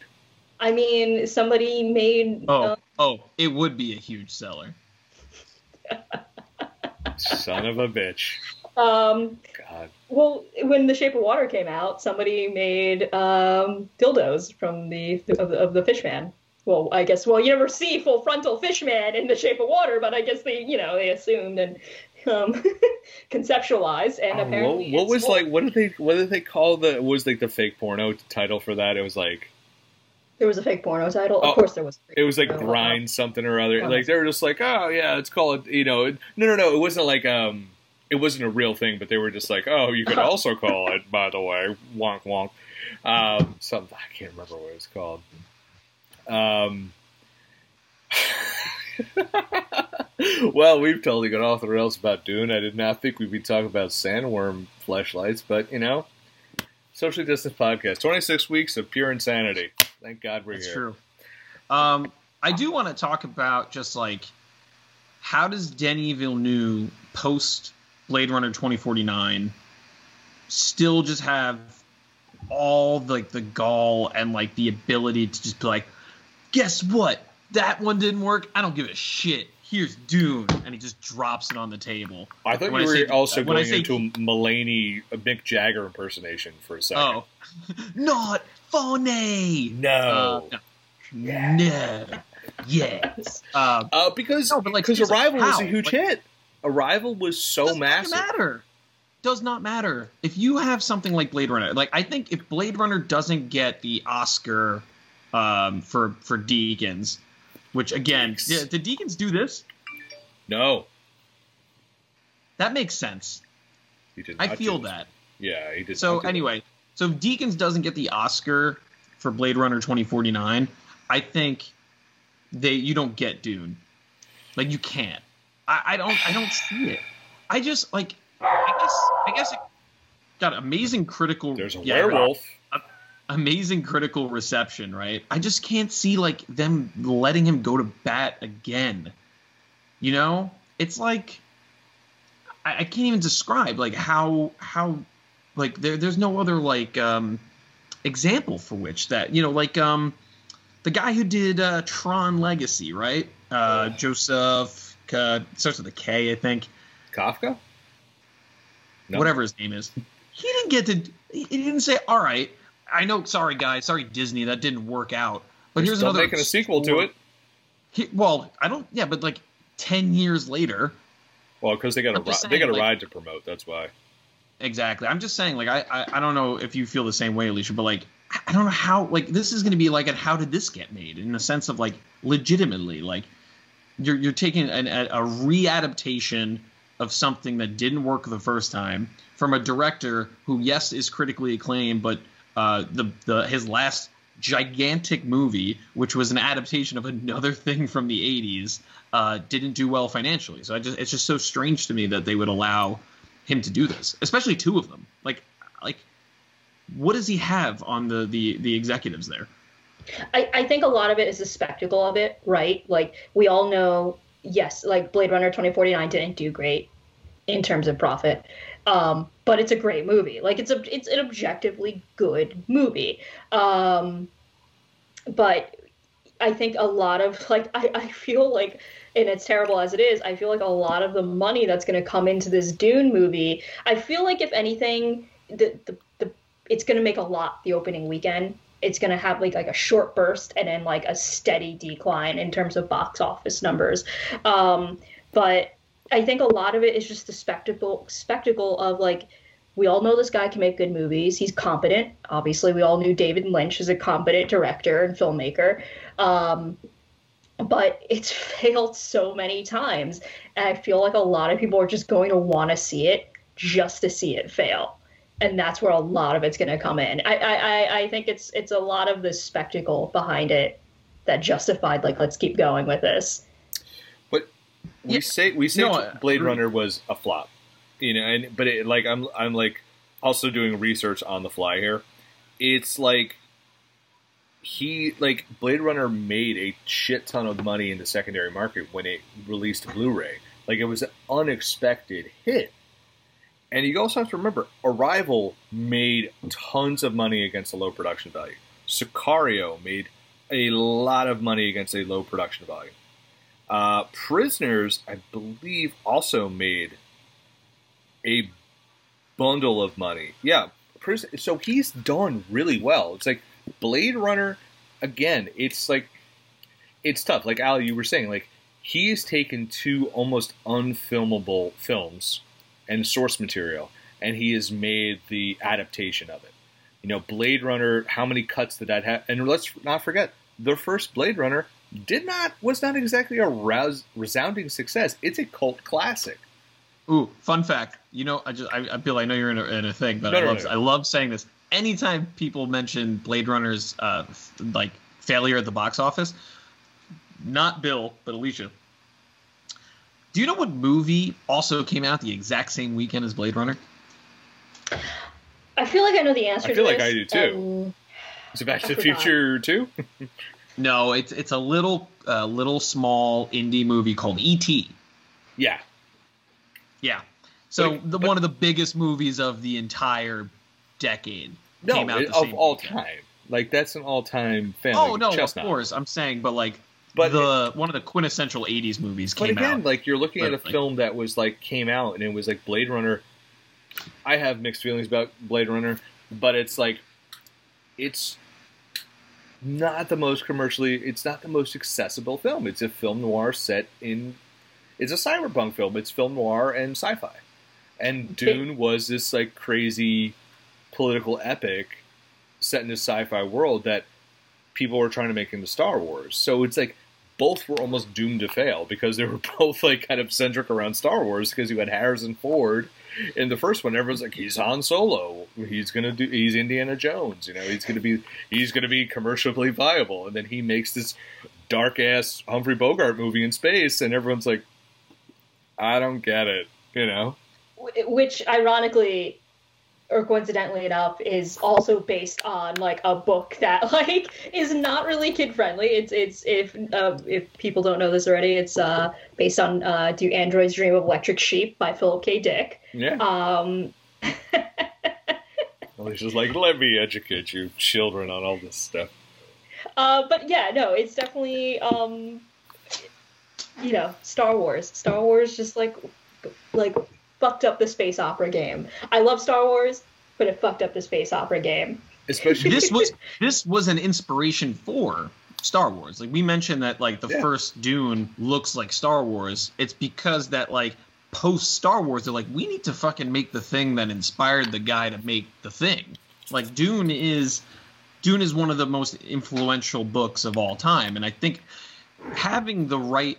I mean, somebody made. Oh, uh, oh, it would be a huge seller. Son of a bitch. um, God. well, when The Shape of Water came out, somebody made um, dildos from the of, the of the Fishman. Well, I guess. Well, you never see full frontal Fishman in The Shape of Water, but I guess they, you know, they assumed and um, conceptualized, and Oh, apparently, what, what was like? What did they? What did they call the? what Was like the fake porno title for that? It was like There was a fake porno title. Oh, of course, there was. it was like porno. grind something or other. Oh. Like they were just like, oh yeah, let's call it. You know, no, no, no. It wasn't like um, it wasn't a real thing. But they were just like, oh, you could also call it. By the way, wonk wonk. Um, something I can't remember what it was called. Um. well, we've totally gone off the rails about Dune. I did not think we'd be talking about sandworm fleshlights, but you know, socially distance podcast, twenty six weeks of pure insanity. Thank God we're That's here. true. Um, I do want to talk about just like how does Denis Villeneuve post Blade Runner 2049 still just have all like the gall and like the ability to just be like, guess what? That one didn't work. I don't give a shit. Here's Dune, and he just drops it on the table. I thought When you I were say- also when I going say- into a Mulaney, a Mick Jagger impersonation for a second. Oh, not funny. no. Uh, no. No. Yes. Uh, Uh, because No, but, like, because seriously, Arrival was a huge Like- hit. Arrival was so does massive. not matter. Does not matter. If you have something like Blade Runner, like I think if Blade Runner doesn't get the Oscar um, for for Deakins, which again, Yikes. did, Deakins do this? No, That makes sense. he did. I feel that. Yeah, he did. So not do that. anyway, so if Deakins doesn't get the Oscar for Blade Runner 2049, I think they you don't get Dune. Like you can't. I, I don't I don't see it. I just like I guess I guess it got amazing critical there's a yeah, werewolf. Amazing critical reception, right? I just can't see like them letting him go to bat again. You know, it's like I, I can't even describe like how how like there there's no other like um example for which that you know like um the guy who did uh, Tron Legacy, right? Uh, Joseph uh, starts with a K, I think. Kafka. No. whatever his name is. He didn't get to. He didn't say, "All right, I know. Sorry, guys. Sorry, Disney. That didn't work out." But They're here's another making a sequel to it. He, well, I don't. Yeah, but like ten years later, Well, because they got I'm a ri- they got a like- ride to promote. That's why. Exactly. I'm just saying, like, I, I, I don't know if you feel the same way, Alicia, but like, I don't know how, like, this is going to be like, and how did this get made? In the sense of like, legitimately, like, you're you're taking an, a, a readaptation of something that didn't work the first time from a director who, yes, is critically acclaimed, but uh, the the his last gigantic movie, which was an adaptation of another thing from the '80s, uh, didn't do well financially. So I just it's just so strange to me that they would allow him to do this, especially two of them. Like, like, what does he have on the the the executives there? I, I think a lot of it is the spectacle of it, right? Like we all know, yes, like Blade Runner 2049 didn't do great in terms of profit. Um, but it's a great movie. Like it's a it's an objectively good movie. Um, but I think a lot of like I, I feel like and it's terrible as it is, I feel like a lot of the money that's gonna come into this Dune movie, I feel like if anything, the the, the it's gonna make a lot the opening weekend it's going to have like like a short burst and then like a steady decline in terms of box office numbers. Um, but I think a lot of it is just the spectacle spectacle of like we all know this guy can make good movies. He's competent. Obviously, we all knew David Lynch is a competent director and filmmaker. Um, but it's failed so many times, and I feel like a lot of people are just going to want to see it just to see it fail and that's where a lot of it's going to come in. I, I, I think it's it's a lot of the spectacle behind it that justified like let's keep going with this. We Yeah. say we say No, Blade. Runner was a flop, you know, and but it, like I'm I'm like also doing research on the fly here. It's like he like Blade Runner made a shit ton of money in the secondary market when it released Blu-ray. Like it was an unexpected hit. And you also have to remember, Arrival made tons of money against a low production value. Sicario made a lot of money against a low production value. Uh, Prisoners, I believe, also made a bundle of money. Yeah, so he's done really well. It's like Blade Runner, again, it's like, it's tough. Like Al, you were saying, like, he's taken two almost unfilmable films and source material, and he has made the adaptation of it. You know, Blade Runner, how many cuts did that have? And let's not forget, the first Blade Runner did not was not exactly a rouse, resounding success. It's a cult classic. Ooh, fun fact. You know, I just, I, I Bill, I know you're in a, in a thing, but No, I no, love, no. I love saying this. Anytime people mention Blade Runner's uh, f- like failure at the box office, not Bill, but Alicia. Do you know what movie also came out the exact same weekend as Blade Runner? I feel like I know the answer. I feel to like this, I do, too. um, Is it Back to the forgot. Future too? No, it's it's a little uh, little small indie movie called E.T. yeah, Yeah. So But- the but- one of the biggest movies of the entire decade no, came out it- of all weekend. time. Like that's an all-time family Oh no, chestnut. of course. I'm saying, but like But the one of the quintessential '80s movies But came again, out. like you're looking at a film that was like came out and it was like Blade Runner. I have mixed feelings about Blade Runner, but it's like it's not the most commercially it's not the most accessible film. It's a film noir set in it's a cyberpunk film. It's film noir and sci-fi. And Dune was this like crazy political epic set in a sci-fi world that people were trying to make into Star Wars. So it's like both were almost doomed to fail because they were both like kind of centric around Star Wars because you had Harrison Ford in the first one everyone's like he's Han Solo. He's to do he's Indiana Jones you know he's to be he's to be commercially viable. And then he makes this dark ass Humphrey Bogart movie in space and everyone's like I don't get it you know? Which ironically or coincidentally enough is also based on like a book that like is not really kid friendly it's it's if uh, if people don't know this already it's uh based on uh do androids dream of electric sheep by philip k. Dick. Yeah. Um well, he's just like let me educate you children on all this stuff. Uh but yeah no it's definitely um you know star wars. Star wars just like like fucked up the space opera game i love star wars but it fucked up the space opera game especially this was this was an inspiration for Star Wars. Like we mentioned that like the Yeah. first Dune looks like Star Wars. It's because that like post Star Wars, they're like, we need to fucking make the thing that inspired the guy to make the thing. Like Dune is Dune is one of the most influential books of all time, and I think having the right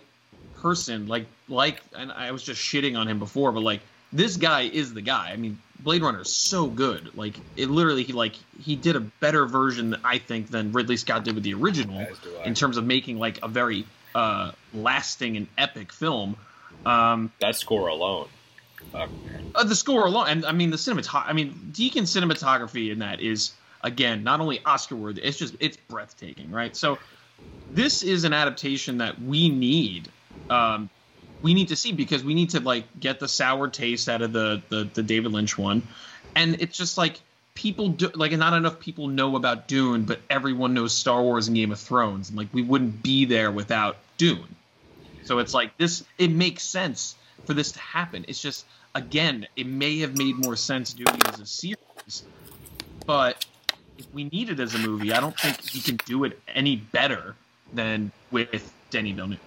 person, like like, and I was just shitting on him before, but like this guy is the guy. I mean, Blade Runner is so good. Like it literally, he like he did a better version, I think, than Ridley Scott did with the original in terms of making like a very uh, lasting and epic film. Um, that score alone. Uh, uh, the score alone, and I mean the cinematography. I mean Deakins cinematography in that is again not only Oscar worthy. It's just it's breathtaking, right? So this is an adaptation that we need. Um, we need to see because we need to like get the sour taste out of the the, the David Lynch one, and it's just like people do like not enough people know about Dune, but everyone knows Star Wars and Game of Thrones, and like we wouldn't be there without Dune. So it's like this. It makes sense for this to happen. It's just again, it may have made more sense doing it as a series, but if we need it as a movie, I don't think you can do it any better than with Denis Villeneuve.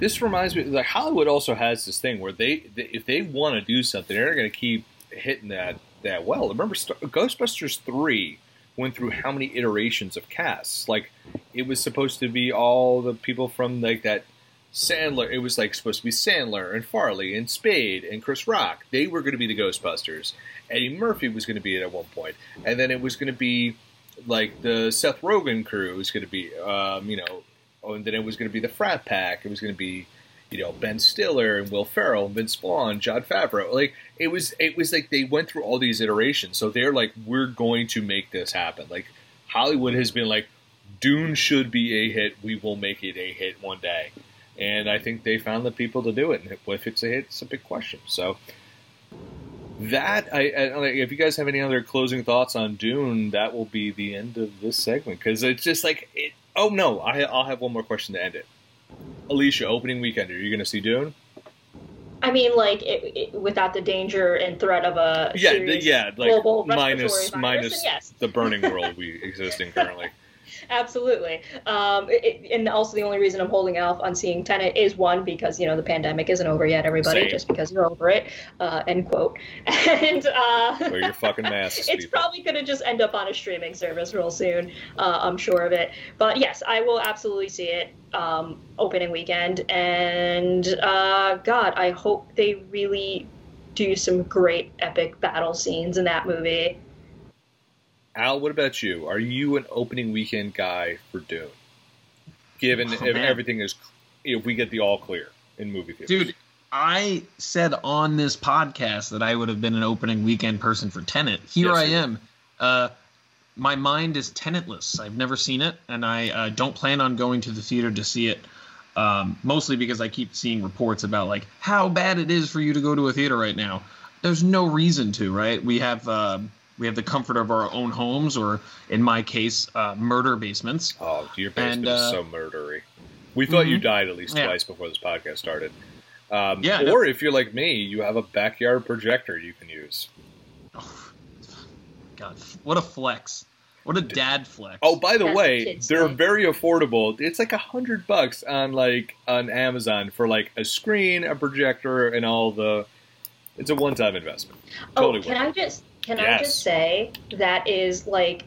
This reminds me, like Hollywood also has this thing where they, they if they want to do something, they're going to keep hitting that that well. Remember, Ghostbusters three went through how many iterations of casts? Like, it was supposed to be all the people from like that Sandler. It was like supposed to be Sandler and Farley and Spade and Chris Rock. They were going to be the Ghostbusters. Eddie Murphy was going to be it at one point, and then it was going to be like the Seth Rogen crew was going to be, um, you know, oh, and then it was going to be the Frat Pack. It was going to be, you know, Ben Stiller and Will Ferrell, and Vince Vaughn, Jon Favreau. Like it was, it was like they went through all these iterations. So they're like, we're going to make this happen. Like Hollywood has been like, Dune should be a hit. We will make it a hit one day. And I think they found the people to do it. And if it's a hit, it's a big question. So that I, I, if you guys have any other closing thoughts on Dune, that will be the end of this segment because it's just like it. Oh no, I, I'll have one more question to end it. Alicia, opening weekend, are you going to see Dune? I mean, like it, it, without the danger and threat of a yeah, yeah, like minus minus yes. the burning world we exist in currently. absolutely. Um, it, and also, the only reason I'm holding off on seeing Tenet is one because you know the pandemic isn't over yet. Everybody, Same. just because you're over it. Uh, end quote. And uh, wear your fucking masks. it's people. probably going to just end up on a streaming service real soon. Uh, I'm sure of it. But yes, I will absolutely see it um, opening weekend. And uh, God, I hope they really do some great epic battle scenes in that movie. Al, what about you? Are you an opening weekend guy for Dune? Given oh, if everything is, if we get the all clear in movie theaters, dude. I said on this podcast that I would have been an opening weekend person for Tenet. Here yes, I am. Uh, my mind is tenantless. I've never seen it, and I uh, don't plan on going to the theater to see it. Um, mostly because I keep seeing reports about like how bad it is for you to go to a theater right now. There's no reason to, right? We have uh, we have the comfort of our own homes, or in my case, uh, murder basements. Oh, your basement and, uh, is so murdery. We thought mm-hmm. you died at least yeah. twice before this podcast started. Um, yeah, or no. if you're like me, you have a backyard projector you can use. Oh, God, what a flex! What a dad flex! Oh, by the That's way, they're very affordable. It's like a hundred bucks on like on Amazon for like a screen, a projector, and all the. It's a one-time investment. Totally oh, can I just can yes. I just say that is like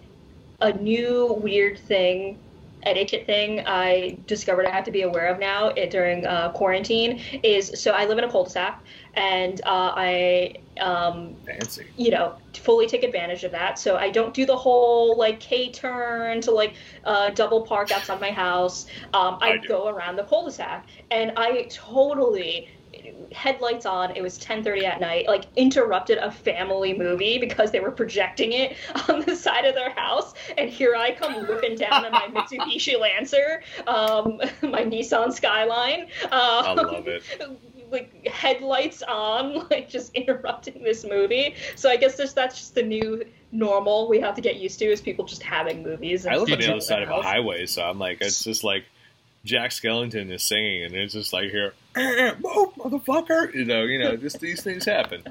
a new weird thing, etiquette thing I discovered I have to be aware of now it, during uh, quarantine is so I live in a cul-de-sac and uh, I um, fancy you know fully take advantage of that so I don't do the whole like K turn to like uh, double park outside my house um, I, I go around the cul-de-sac and I totally headlights on. It was 10:30 at night. Like interrupted a family movie because they were projecting it on the side of their house, and here I come whipping down in my Mitsubishi Lancer, um, my Nissan Skyline. Um, I love it. Like headlights on, like just interrupting this movie. So I guess this, that's just the new normal we have to get used to is people just having movies. I live on the other side house. of a highway, so I'm like, it's just like Jack Skellington is singing, and it's just like here, move, motherfucker. You know, you know, just these things happen.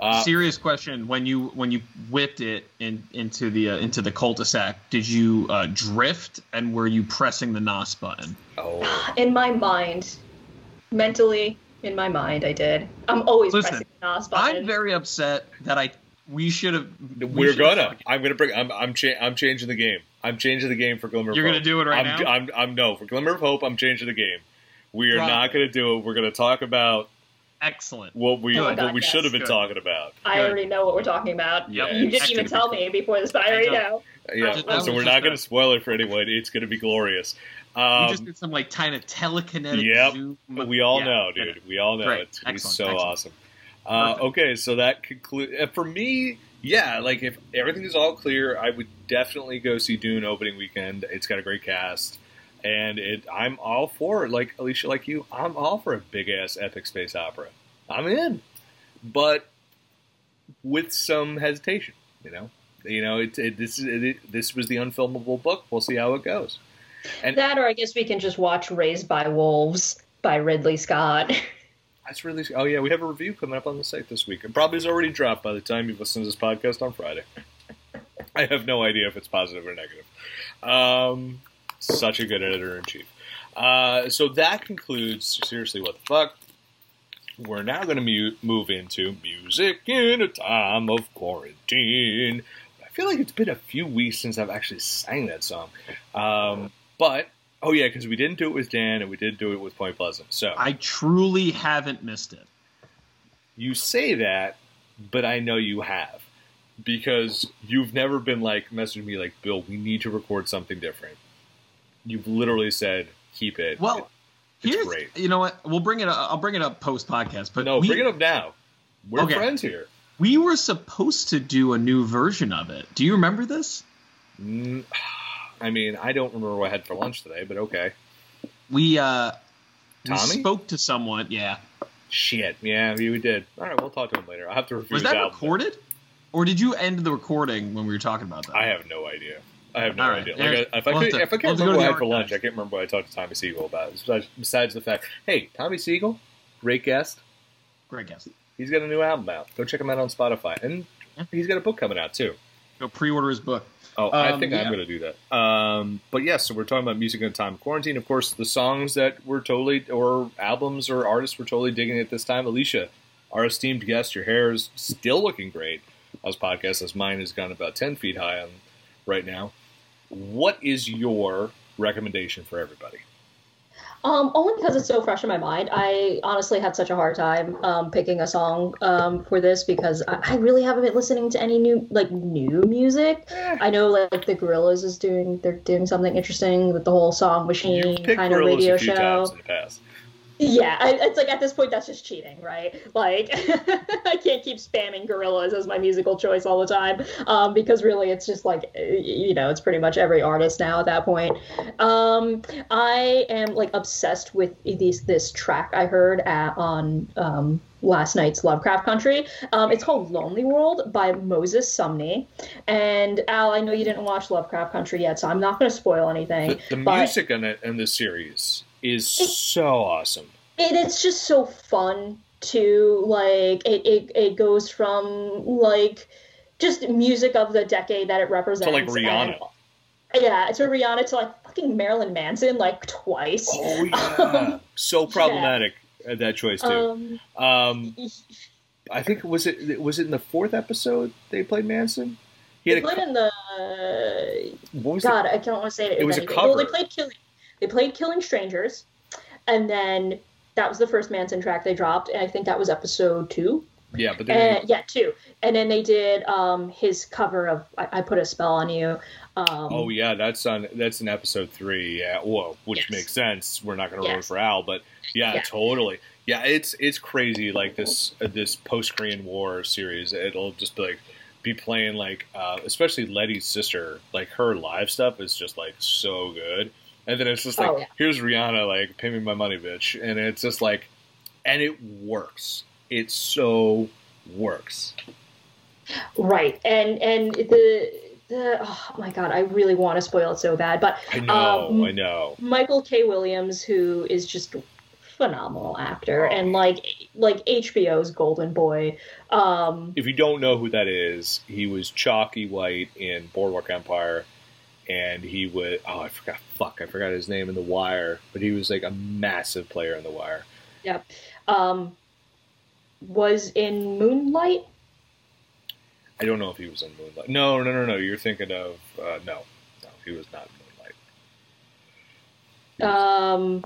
Uh, Serious question: When you when you whipped it in, into the uh, into the cul-de-sac, did you uh, drift, and were you pressing the NOS button? Oh, in my mind, mentally, In my mind, I did. I'm always Listen, pressing the NOS button. I'm very upset that I we should have. We're gonna. I'm gonna bring. I'm. I'm. Cha- I'm changing the game. I'm changing the game for Glimmer. You're of gonna do it right I'm, now? I'm. I'm. No, for Glimmer of Hope. I'm changing the game. We are Drop not gonna do it. We're gonna talk about Excellent. what we my what we should have been Good. talking about. I Good. already know what we're talking about. Yeah, you it's didn't even tell me before this, but I already I know. Yeah. That so we're not gonna spoil it for anyone. It's gonna be glorious. Um, we just did some like kind of telekinetic. Yep. Zoom. we all Yeah, know, dude. We all know. Great. It's gonna be so Excellent. awesome. Uh, okay, so that concludes for me. Yeah, like if everything is all clear, I would definitely go see Dune opening weekend. It's got a great cast, and it. I'm all for it. Like Alicia, like you, I'm all for a big ass epic space opera. I'm in, but with some hesitation. You know, you know, it, it, this is it, this was the unfilmable book. We'll see how it goes. And That, or I guess we can just watch Raised by Wolves by Ridley Scott. That's really. Oh yeah, we have a review coming up on the site this week. It probably is already dropped by the time you listen to this podcast on Friday. I have no idea if it's positive or negative. Um, such a good editor in chief. Uh, so that concludes. Seriously, what the fuck? We're now going to mu- move into music in a time of quarantine. I feel like it's been a few weeks since I've actually sang that song. Um, but oh yeah, because we didn't do it with Dan and we did do it with Point Pleasant. So I truly haven't missed it. you say that, but I know you have. Because you've never been like messaging me like, Bill, we need to record something different. You've literally said, keep it. Well, It's here's great. you know what? We'll bring it. Up, I'll bring it up post podcast. But no, we, bring it up now. We're Okay. friends here. We were supposed to do a new version of it. Do you remember this? Mm, I mean, I don't remember what I had for lunch today, but okay. We uh, we Tommy? spoke to someone. Yeah, Shit. Yeah, we we did. All right, we'll talk to him later. I'll have to review was that recorded, or did you end the recording when we were talking about that? I have no idea. I have no All right. idea. There's- Like, if I, we'll could, to- if I can't have to remember what I had for lunch. I can't remember what I talked to Tommy Siegel about. Besides, besides the fact, hey, Tommy Siegel, great guest. Great guess. He's got a new album out. Go check him out on Spotify, and he's got a book coming out too. Go pre-order his book. Oh, I Um, think I'm yeah. going to do that. Um, but yes, so we're talking about music in a time of quarantine. Of course, the songs that we're totally, or albums or artists we're totally digging at this time. Alicia, our esteemed guest, your hair is still looking great. As podcast as mine has gone about ten feet high on right now. What is your recommendation for everybody? Um, only because it's so fresh in my mind. I honestly had such a hard time um, picking a song um, for this because I, I really haven't been listening to any new like new music. Eh, I know like the Gorillaz is doing they're doing something interesting with the whole song machine kind of radio show. Yeah, I, it's like at this point that's just cheating, right? Like I can't keep spamming Gorillaz as my musical choice all the time um, because really it's just like you know it's pretty much every artist now at that point. Um, I am like obsessed with these this track I heard at, on um, last night's Lovecraft Country. Um, it's called Lonely World by Moses Sumney. And Al, I know you didn't watch Lovecraft Country yet, so I'm not going to spoil anything. The, the but- music in it in this series is so awesome. it, it's just so fun to like it, it it goes from like just music of the decade that it represents To like, Rihanna. and- yeah to rihanna to like fucking marilyn manson like twice Oh yeah, so problematic uh, that choice too. um Um, I think was it was it in the fourth episode they played Manson. He they played co- in the what was god it? i don't want to say it It was a anything. well they played killing they played killing strangers and then that was the first manson track they dropped and i think that was episode two Yeah, but then yeah, two. And then they did um, his cover of I, I Put a Spell on You. Um, oh yeah, that's on that's in episode three. Yeah, whoa, which Yes. makes sense. We're not going to ruin for Al, but yeah, Yeah. totally. Yeah, it's it's crazy. Like this uh, this post Korean War series, it'll just be like be playing like uh, especially Leti's sister. Like her live stuff is just like so good. And then it's just like Oh, yeah. here's Rihanna like pay me my money, bitch, and it's just like and it works. It so works. Right. And and the the oh my god, I really want to spoil it so bad. But I know, Um, I know. Michael K. Williams, who is just phenomenal actor Oh. and like like HBO's Golden Boy. Um, if you don't know who that is, he was Chalky White in Boardwalk Empire, and he would oh I forgot fuck I forgot his name in The Wire, but he was like a massive player in The Wire. Yeah, um, was in Moonlight. I don't know if he was in Moonlight. No, no, no, no. You're thinking of uh, no, no. He was not in Moonlight. Um.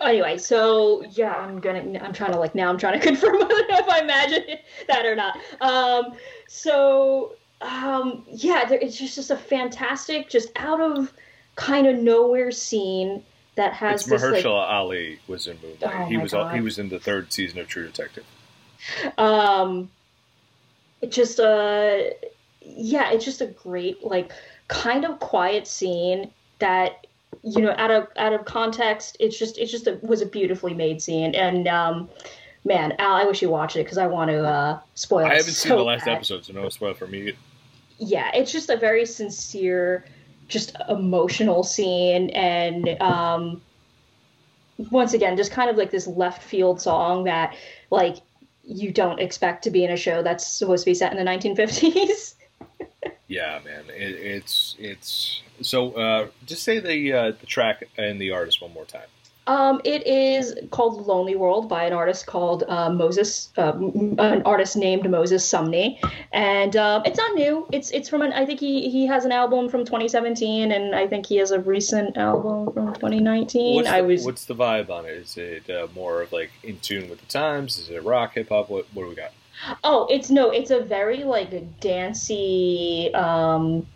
Anyway, so yeah, I'm gonna. I'm trying to like now. I'm trying to confirm whether if I imagine that or not. Um. So um. Yeah, there, it's just just a fantastic, just out of kind of nowhere scene that has It's this like Mahershala Ali was in Moonlight. Oh he was God. he was in the third season of True Detective. um it just uh yeah it's just a great like kind of quiet scene that you know out of out of context it's just it's just a, was a beautifully made scene and um man al i wish you watched it because i want to uh spoil I haven't seen the last bad. episode, so no spoil for me. yeah it's just a very sincere just emotional scene and um once again just kind of like this left field song that like you don't expect to be in a show that's supposed to be set in the 1950s Yeah, man, it, it's it's so. Uh, just say the uh, the track and the artist one more time. Um it is called lonely world by an artist called uh, moses uh, an artist named moses sumney and um, it's not new it's it's from an i think he he has an album from 2017 and i think he has a recent album from 2019 What's i the, was what's the vibe on it? Is it uh, more of like in tune with the times? Is it rock, hip hop? What what do we got? Oh, it's no, it's a very like dancey, um,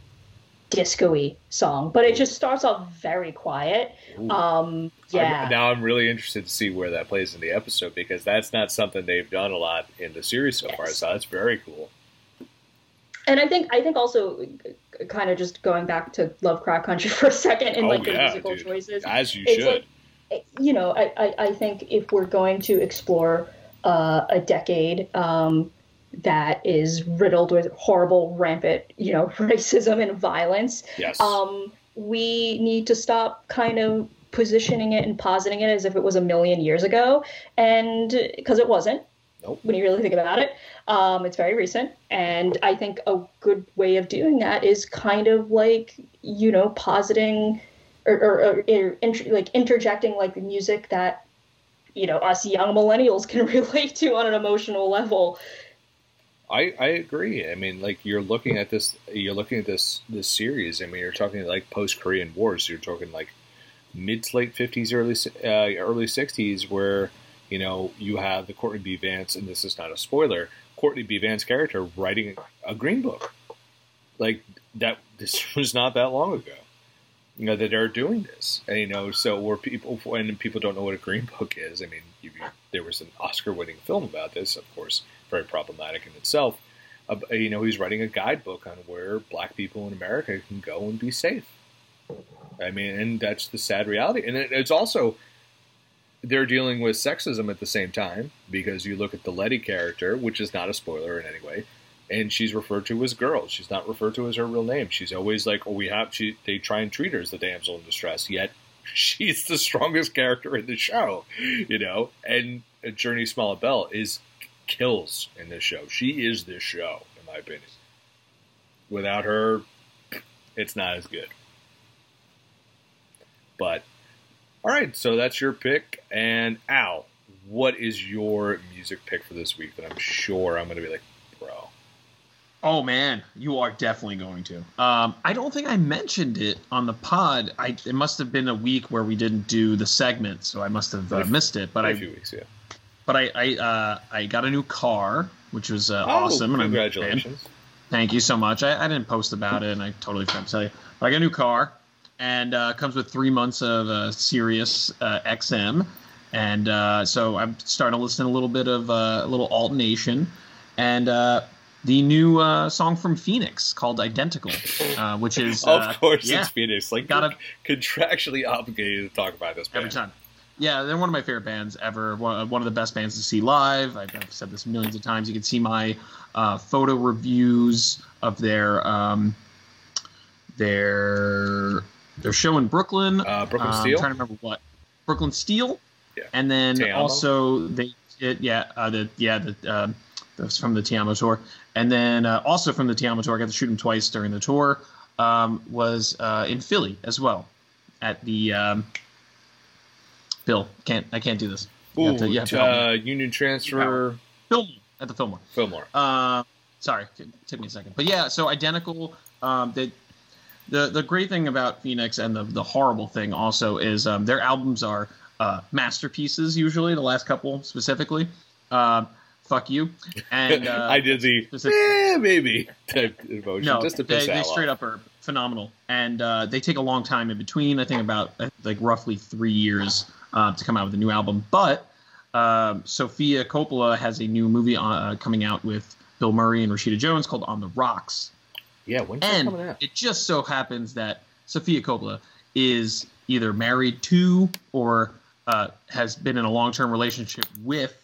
disco-y song, but it just starts off very quiet. Ooh. Um, yeah, I'm- now I'm really interested to see where that plays in the episode because that's not something they've done a lot in the series so far. So that's very cool. and I think I think also kind of just going back to Lovecraft Country for a second and Oh, like the yeah, musical dude. choices. As you should. like you know, I, I, I think if we're going to explore uh, a decade um, that is riddled with horrible, rampant, you know, racism and violence, yes. um, we need to stop kind of positioning it and positing it as if it was a million years ago, and because it wasn't. Nope. When you really think about it, um, it's very recent, and I think a good way of doing that is kind of like you know positing or, or, or, or inter- like interjecting like the music that you know us young millennials can relate to on an emotional level. I, I agree. I mean, like you're looking at this, you're looking at this this series. I mean, you're talking like post Korean Wars. You're talking like mid to late fifties, early uh, early sixties, where you know you have the Courtney B. Vance, and this is not a spoiler. Courtney B. Vance character writing a Green Book, like that. This was not that long ago. You know that they're doing this, and you know, so where people when people don't know what a Green Book is. I mean, you, there was an Oscar-winning film about this, of course very problematic in itself. Uh, you know, he's writing a guidebook on where black people in America can go and be safe. I mean, and that's the sad reality. And it, it's also they're dealing with sexism at the same time because you look at the Leti character, which is not a spoiler in any way, and she's referred to as girl. She's not referred to as her real name. She's always like, "Oh, we have." She they try and treat her as the damsel in distress, yet she's the strongest character in the show, you know. And Jurnee Smollett Bell is kills in this show. She is this show, in my opinion. Without her, it's not as good. But all right, so that's your pick. And Al, what is your music pick for this week? That I'm sure I'm going to be like, bro. Oh man, you are definitely going to. Um, I don't think I mentioned it on the pod. I it must have been a week where we didn't do the segment, so I must have uh, missed it. But a I few weeks, yeah. but I I uh, I got a new car, which was uh, Oh, awesome. and I'm- Congratulations. Thank you so much. I, I didn't post about it, and I totally forgot to tell you. But I got a new car, and uh, comes with three months of uh, Sirius uh, XM, and uh, so I'm starting to listen to a little bit of uh, a little Alt Nation, and uh, the new uh, song from Phoenix called "Identical," uh, which is of course, yeah, it's Phoenix. Like, Gotta- contractually obligated to talk about this band. every time. Yeah, they're one of my favorite bands ever. One one of the best bands to see live. I've, I've said this millions of times. You can see my uh, photo reviews of their um, their their show in Brooklyn. Uh, Brooklyn Um, Steel. I'm trying to remember what Brooklyn Steel. Yeah. And then Ti Amo? also they it, yeah uh, the yeah the um, that's from the Ti Amo tour, and then uh, also from the Ti Amo tour, I got to shoot them twice during the tour. Um, was uh, in Philly as well at the um, Bill can't I can't do this. Ooh, to- to uh, Union Transfer, Fillmore at the Fillmore. Fillmore. Uh, sorry, it took me a second. But yeah, so identical. Um, they, the the great thing about Phoenix and the the horrible thing also is um, their albums are uh, masterpieces. Usually, the last couple specifically. Um, fuck you. And uh, I did the eh, maybe type emotion no, just to they, they straight up are phenomenal, and uh, they take a long time in between. I think about uh, like roughly three years uh, to come out with a new album. But um, Sofia Coppola has a new movie uh, coming out with Bill Murray and Rashida Jones called On the Rocks, Yeah, when's that and coming out? it just so happens that Sofia Coppola is either married to or uh, has been in a long-term relationship with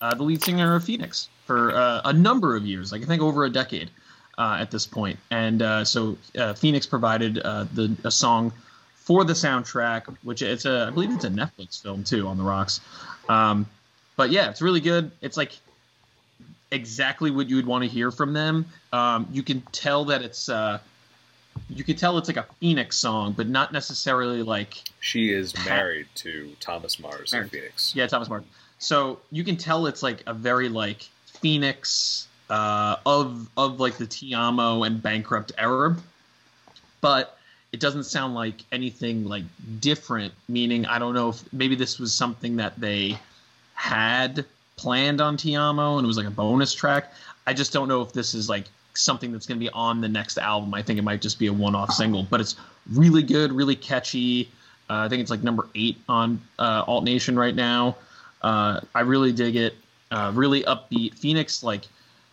uh, the lead singer of Phoenix for uh, a number of years, like I think over a decade uh, at this point. And uh, so uh, Phoenix provided uh, the a song for the soundtrack, which it's a I believe it's a Netflix film too, on the rocks. Um, but yeah, it's really good. It's like exactly what you would want to hear from them. Um, you can tell that it's uh, you can tell it's like a Phoenix song, but not necessarily like She is Pat- married to Thomas Mars in Married. Phoenix. yeah, Thomas Mars. So you can tell it's like a very like Phoenix uh, of of like the Ti Amo and Bankrupt era, but it doesn't sound like anything like different. Meaning, I don't know if maybe this was something that they had planned on Ti Amo and it was like a bonus track. I just don't know if this is like something that's going to be on the next album. I think it might just be a one-off single, but it's really good, really catchy. Uh, I think it's like number eight on uh, Alt Nation right now. Uh, I really dig it. Uh, really upbeat. Phoenix, like,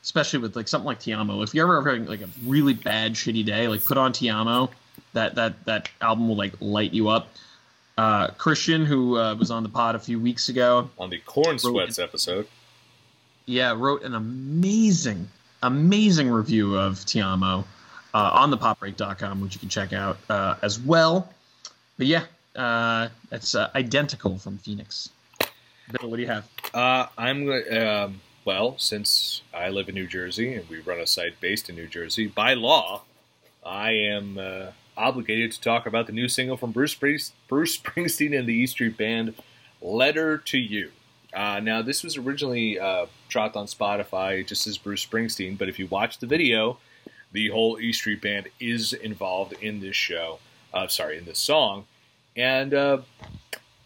especially with like something like Ti Amo. If you're ever having like a really bad, shitty day, like put on Ti Amo. That that that album will like light you up. Uh, Christian, who uh, was on the pod a few weeks ago, On the Corn Sweats episode. yeah, wrote an amazing, amazing review of Ti Amo uh, on the popbreak.com, which you can check out uh, as well. But yeah, uh, it's uh, identical from Phoenix. Bill, what do you have? Uh, I'm. Um, well, since I live in New Jersey and we run a site based in New Jersey, by law, I am uh, obligated to talk about the new single from Bruce, Spring- Bruce Springsteen and the E Street Band, "Letter to You." Uh, now, this was originally uh, dropped on Spotify just as Bruce Springsteen, but if you watch the video, the whole E Street Band is involved in this show. Uh, sorry, in this song, and uh,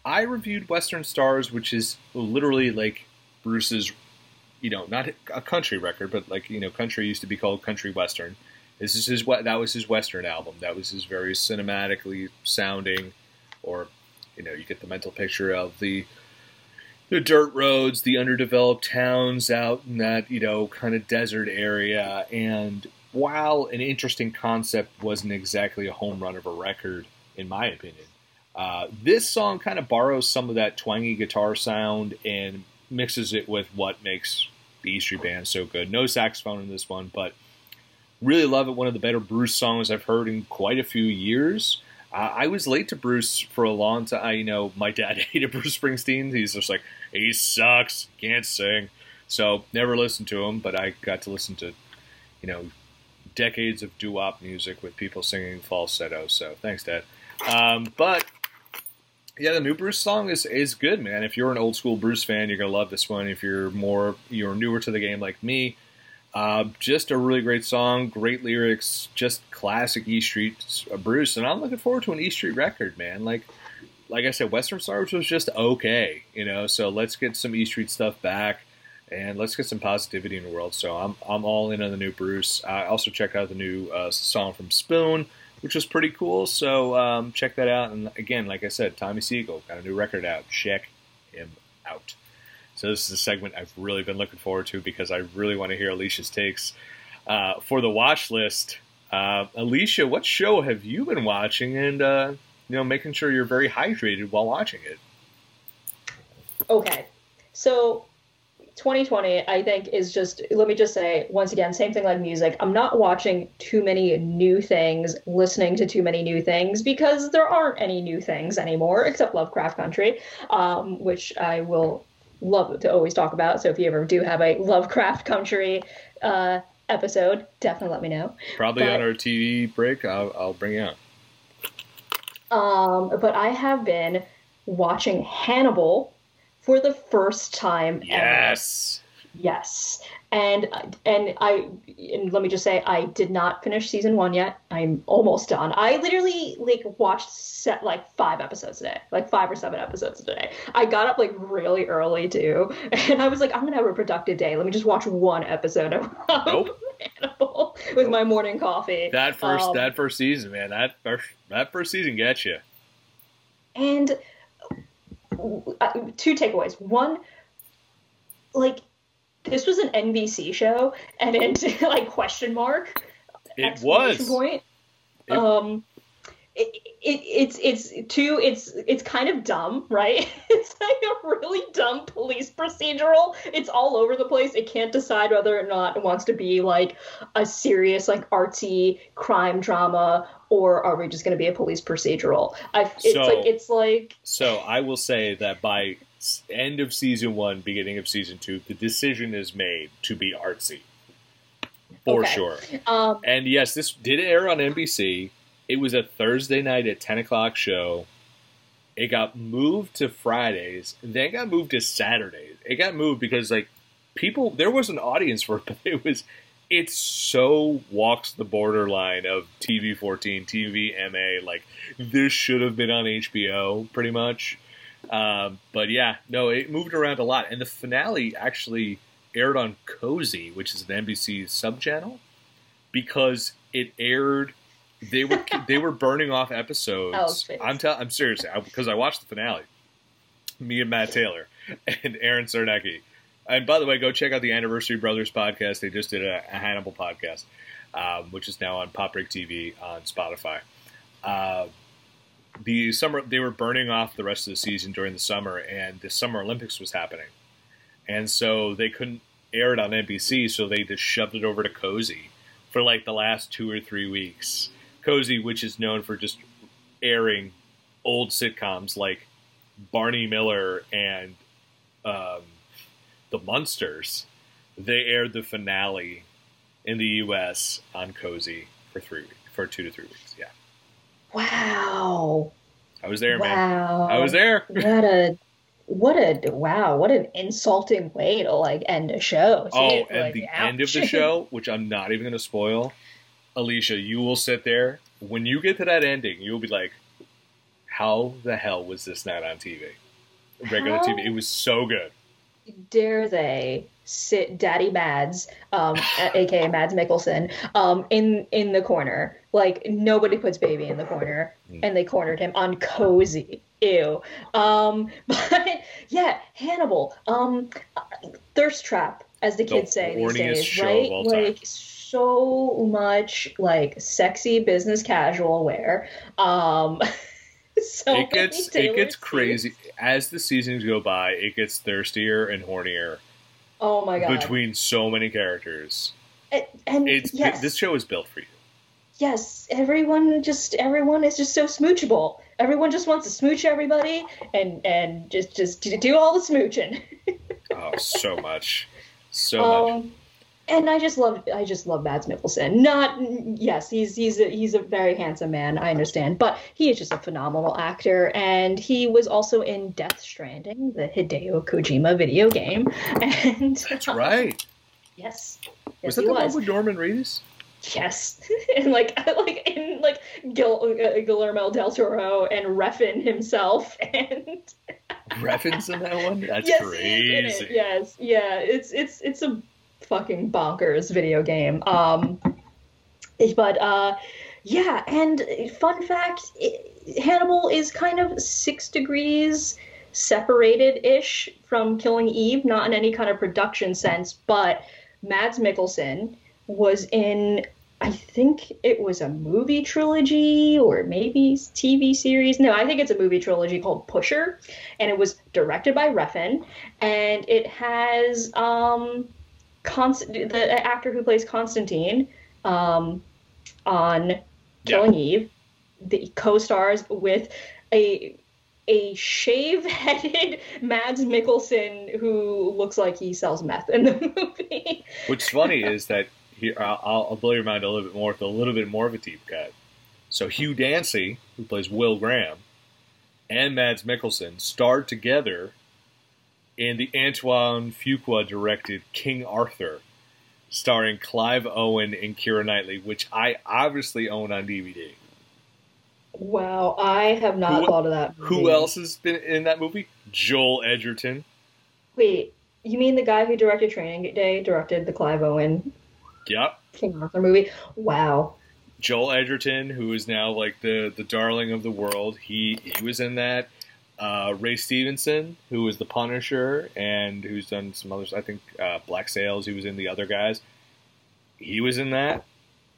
I reviewed Western Stars, which is literally like Bruce's, you know, not a country record, but like you know, country used to be called country western. This is his that was his western album. That was his very cinematically sounding, or you know, you get the mental picture of the the dirt roads, the underdeveloped towns out in that you know kind of desert area. And while an interesting concept wasn't exactly a home run of a record, in my opinion. Uh, this song kind of borrows some of that twangy guitar sound and mixes it with what makes the E Street Band so good. No saxophone in this one, but really love it. One of the better Bruce songs I've heard in quite a few years. Uh, I was late to Bruce for a long time. I, you know, my dad hated Bruce Springsteen. He's just like, he sucks, can't sing. So never listened to him, but I got to listen to, you know, decades of doo-wop music with people singing falsetto. So thanks, Dad. Um, but yeah, the new Bruce song is is good, man. If you're an old school Bruce fan, you're gonna love this one. If you're more you're newer to the game like me, uh, just a really great song, great lyrics, just classic E Street uh, Bruce. And I'm looking forward to an E Street record, man. Like like I said, Western Stars was just okay, you know. So let's get some E Street stuff back, and let's get some positivity in the world. So I'm I'm all in on the new Bruce. I also checked out the new uh, song from Spoon which was pretty cool. So um, check that out. And again, like I said, Tommy Siegel got a new record out. Check him out. So this is a segment I've really been looking forward to because I really want to hear Alicia's takes uh, for the watch list. Uh, Alicia, what show have you been watching? And uh, you know, making sure you're very hydrated while watching it. Okay. So 2020, I think, is just, let me just say, once again, same thing like music. I'm not watching too many new things, listening to too many new things, because there aren't any new things anymore, except Lovecraft Country, um, which I will love to always talk about. So if you ever do have a Lovecraft Country uh, episode, definitely let me know. Probably But- on our TV break, I'll, I'll bring it out. Um, but I have been watching Hannibal for the first time ever. Yes. Yes, and and I and let me just say I did not finish season one yet. I'm almost done. I literally like watched set like five episodes a day, like five or seven episodes a day. I got up like really early too, and I was like, I'm gonna have a productive day. Let me just watch one episode of Nope. Hannibal with my morning coffee. That first Um, that first season, man. That first that first season gets you. And uh, two takeaways. One, like this was an NBC show, and it's like question mark. It was. Point. It- um, it, it, it's it's two. It's it's kind of dumb, right? It's like a really dumb police procedural. It's all over the place. It can't decide whether or not it wants to be like a serious, like artsy crime drama, or are we just going to be a police procedural? I, it's So- like it's like So I will say that by end of season one, beginning of season two, the decision is made to be artsy. For Okay. sure. um, And yes, this did air on NBC. It was a Thursday night at 10 o'clock show. It got moved to Fridays, then got moved to Saturdays. It got moved because, like, people, there was an audience for it, but it was, it so walks the borderline of TV 14, TV MA. Like, this should have been on HBO, pretty much. Um, but yeah, no, it moved around a lot. And the finale actually aired on Cozi, which is an NBC sub channel, because it aired. They were they were burning off Oh, episodes. face. I'm tell I'm serious because I watched the finale. Me and Matt Taylor and Aaron Sarnecki. And by the way, go check out the Anniversary Brothers podcast. They just did a, a Hannibal podcast, um, which is now on Pop Break TV on Spotify. Uh, the summer they were burning off the rest of the season during the summer, and the Summer Olympics was happening, and so they couldn't air it on NBC, so they just shoved it over to Cozi for like the last two or three weeks. Cozi, which is known for just airing old sitcoms like Barney Miller and um, the Munsters, they aired the finale in the U.S. on Cozi for three for two to three weeks. Yeah, wow, I was there, man. I was there. What a what a wow! What an insulting way to like end a show. Oh, Like, the ouch. end of the show, which I'm not even going to spoil, Alicia, you will sit there. When you get to that ending, you'll be like, how the hell was this not on TV? Regular How? TV. It was so good. Dare they sit Daddy Mads, um, aka Mads Mikkelsen, um, in in the corner? Like nobody puts baby in the corner, Mm. and they cornered him on Cozi. Ew. Um, but yeah, Hannibal. Um, thirst trap, as the The kids say these days, right? Like so much like sexy business casual wear. Um, so it gets it gets crazy as the seasons go by. It gets thirstier and hornier Oh my god! between so many characters. and, and It's yes. this show is built for you. yes, everyone just everyone is just so smoochable. Everyone just wants to smooch everybody and and just just do do all the smooching. Oh, so much, so um, much. And I just love I just love Mads Mikkelsen. Not yes, he's he's a, he's a very handsome man. I understand, but he is just a phenomenal actor, and he was also in Death Stranding, the Hideo Kojima video game. And That's right. Yes, Was yes, that he the was. one with Norman Reedus? Yes, and like like in like Gil, uh, Guillermo del Toro and Refn himself, and Refn's in that one. That's yes, he is in crazy. Yes, yeah, it's it's it's a fucking bonkers video game. Um, but uh, yeah, and fun fact, i Hannibal is kind of six degrees separated ish from Killing Eve, not in any kind of production sense, but Mads Mikkelsen was in I think it was a movie trilogy or maybe TV series. No, I think it's a movie trilogy called Pusher, and it was directed by Refn, and it has um, Const- the actor who plays Constantine um, on Killing Eve. The co-stars with a a shave-headed Mads Mikkelsen who looks like he sells meth in the movie. What's funny is that here I'll, I'll blow your mind a little bit more with a little bit more of a deep cut. So Hugh Dancy, who plays Will Graham, and Mads Mikkelsen starred together in the Antoine Fuqua directed King Arthur, starring Clive Owen and Keira Knightley, which I obviously own on DVD. Wow, I have not Who- thought of that. Who else has been in that movie? Joel Edgerton. Wait, you mean the guy who directed Training Day directed the Clive Owen Yep. King Arthur movie? Wow. Joel Edgerton, who is now like the the darling of the world. He he was in that. Uh, Ray Stevenson, who was the Punisher and who's done some others. I think uh, Black Sails. He was in the other guys. He was in that.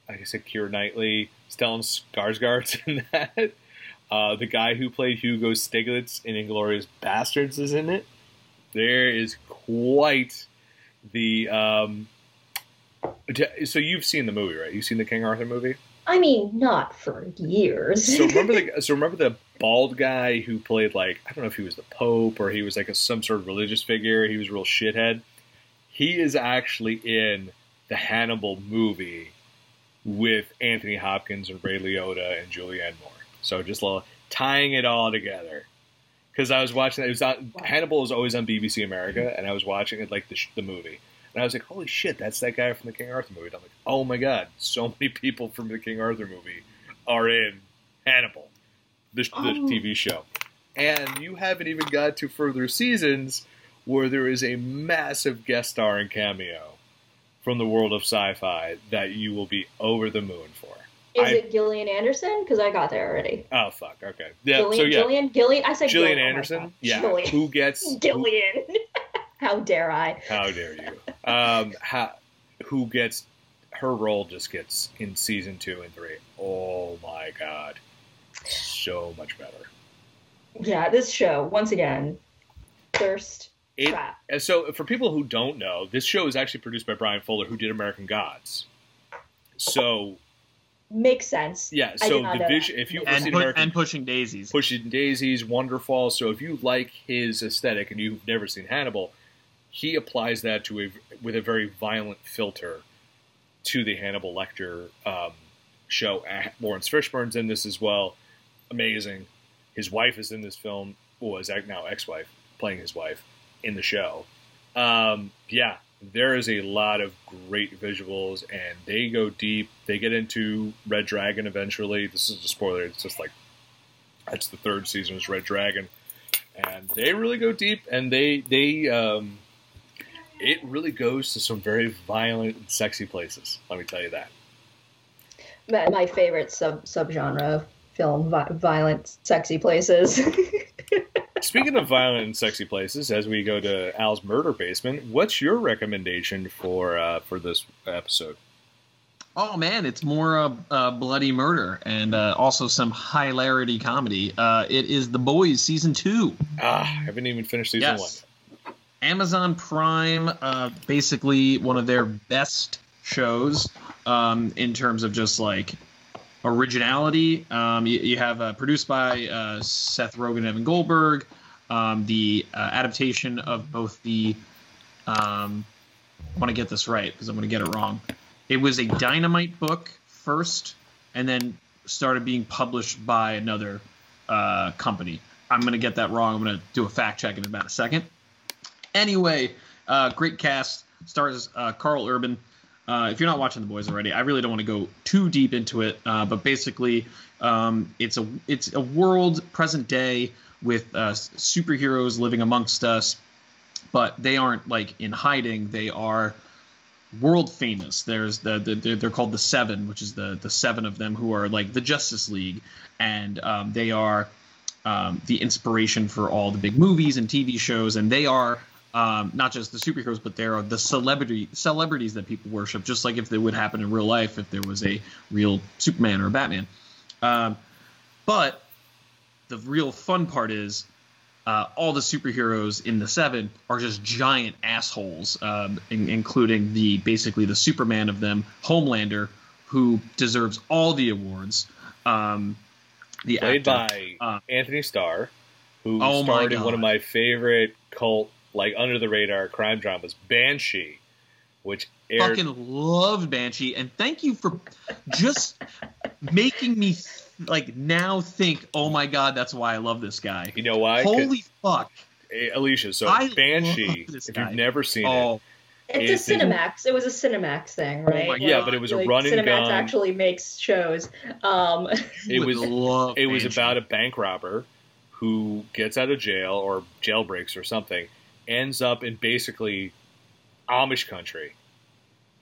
Like I said, Keira Knightley, Stellan Skarsgård's in that. Uh, the guy who played Hugo Stiglitz in Inglourious Basterds is in it. There is quite the. Um, so you've seen the movie, right? You've seen the King Arthur movie. I mean, not for years. So remember the so remember the bald guy who played like I don't know if he was the Pope or he was like a, some sort of religious figure. He was a real shithead. He is actually in the Hannibal movie with Anthony Hopkins and Ray Liotta and Julianne Moore. So just a little, tying it all together. Because I was watching it was on Hannibal is always on BBC America, and I was watching it like the, the movie, and I was like, "Holy shit, that's that guy from the King Arthur movie." And I'm like, "Oh my god, so many people from the King Arthur movie are in Hannibal, the, the Oh. TV show, and you haven't even got to further seasons where there is a massive guest star and cameo from the world of sci-fi that you will be over the moon for. Is I- it Gillian Anderson? Because I got there already. Oh fuck, okay, yeah. Gillian, so yeah, Gillian, Gillian. I said Gillian Gillian, oh Anderson, God. yeah. Gillian. Who gets who- Gillian. How dare I? How dare you? Um, how, who gets her role? Just gets in season two and three. Oh my god, so much better. Yeah, this show once again, thirst It, trap. and so, for people who don't know, this show is actually produced by Bryan Fuller, who did American Gods. So Makes sense. yeah, so did the vision. If you've and, pu- American and pushing daisies. Pushing Daisies, Wonderfall. So if you like his aesthetic and you've never seen Hannibal, he applies that to a with a very violent filter to the Hannibal Lecter um, show. Laurence Fishburne's in this as well. Amazing. His wife is in this film. His now ex-wife playing his wife in the show. Um, yeah, there is a lot of great visuals, and they go deep. They get into Red Dragon eventually. This is a spoiler. It's just like that's the third season is Red Dragon, and they really go deep. And they they um, it really goes to some very violent and sexy places. Let me tell you that. My, favorite sub subgenre of film: vi- violent, sexy places. Speaking of violent and sexy places, as we go to Al's murder basement, what's your recommendation for uh, for this episode? Oh man, it's more uh, uh, bloody murder and uh, also some hilarity comedy. Uh, it is The Boys season two. Ah, I haven't even finished season Yes. Amazon Prime, uh, basically one of their best shows um, in terms of just like originality. Um, you, you have uh, produced by uh, Seth Rogen and Evan Goldberg. Um, the uh, adaptation of both the, um, I want to get this right because I'm going to get it wrong. It was a Dynamite book first, and then started being published by another uh, company. I'm going to get that wrong. I'm going to do a fact check in about a second. Anyway, uh, great cast. Stars uh, Karl Urban. Uh, if you're not watching The Boys already, I really don't want to go too deep into it. Uh, but basically, um, it's a it's a world present day with uh, superheroes living amongst us, but they aren't like in hiding. They are world famous. There's the, the they're, called the Seven, which is the the seven of them who are like the Justice League, and um, they are um, the inspiration for all the big movies and TV shows, and they are um, not just the superheroes, but there are the celebrity celebrities that people worship, just like if they would happen in real life if there was a real Superman or a Batman. Um, but the real fun part is uh, all the superheroes in the seven are just giant assholes, um, in, including the basically the Superman of them, Homelander, who deserves all the awards. Um, the Played actor. by Uh, Antony Starr, who Oh starred in one of my favorite cult, like under the radar crime dramas, Banshee, which aired. fucking loved Banshee, and thank you for just making me like now think. Oh my god, that's why I love this guy. you know why? Holy fuck! Alicia. So I Banshee, if you've never seen it, Oh, It's a Cinemax. It was a Cinemax thing, Oh right? my yeah, but it was a Like, run and Cinemax gun. actually makes shows. Um, It was- love it was about a bank robber who gets out of jail or jailbreaks or something, ends up in basically Amish country,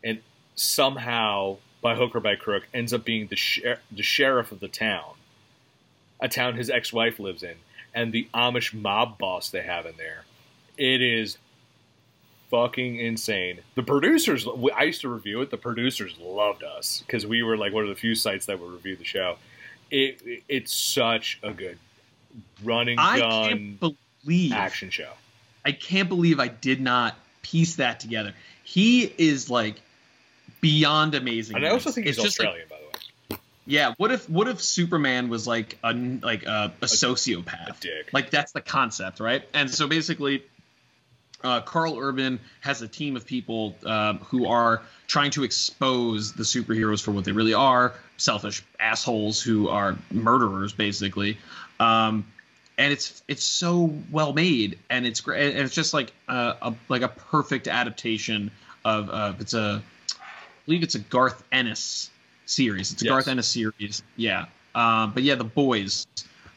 and somehow by hook or by crook ends up being the sher- the sheriff of the town, a town his ex-wife lives in, and the Amish mob boss they have in there. It is fucking insane. The producers, I used to review it. The producers loved us because we were like one of the few sites that would review the show. It, it it's such a good running I gun can't believe action show. I can't believe I did not piece that together. He is like beyond amazing. And I also think he's It's just like- Australian, by the way. yeah. What if what if Superman was like a like a, a A sociopath? dick. Like that's the concept, right? And so basically, uh, Karl Urban has a team of people um, who are trying to expose the superheroes for what they really are selfish assholes who are murderers, basically. Um, and it's it's so well made, and it's great, and it's just like a, a like a perfect adaptation of uh, it's a I believe it's a Garth Ennis series. It's a Yes. Garth Ennis series, yeah. Um, but yeah, the boys,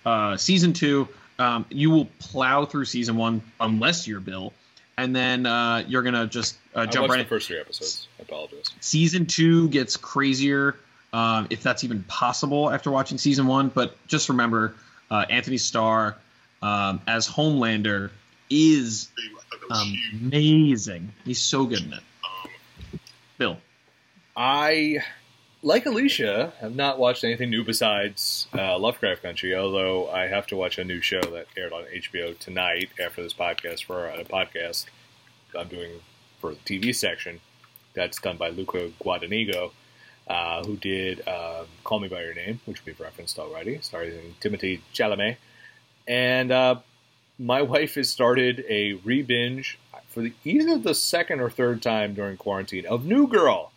uh, season two. Um, you will plow through season one unless you're Bill, and then uh, you're gonna just uh, jump right. the first three episodes. I apologize. Season two gets crazier, um, if that's even possible after watching season one. But just remember, uh, Antony Starr um, as Homelander is um, amazing. He's so good in it. Bill, I, like Alicia, have not watched anything new besides uh, Lovecraft Country. Although I have to watch a new show that aired on HBO tonight after this podcast for a podcast I'm doing for the TV section. That's done by Luca Guadagnino, uh, who did um, Call Me by Your Name, which we've referenced already, starring Timothée Chalamet. And uh, my wife has started a re-binge for the, either the second or third time during quarantine of New Girl.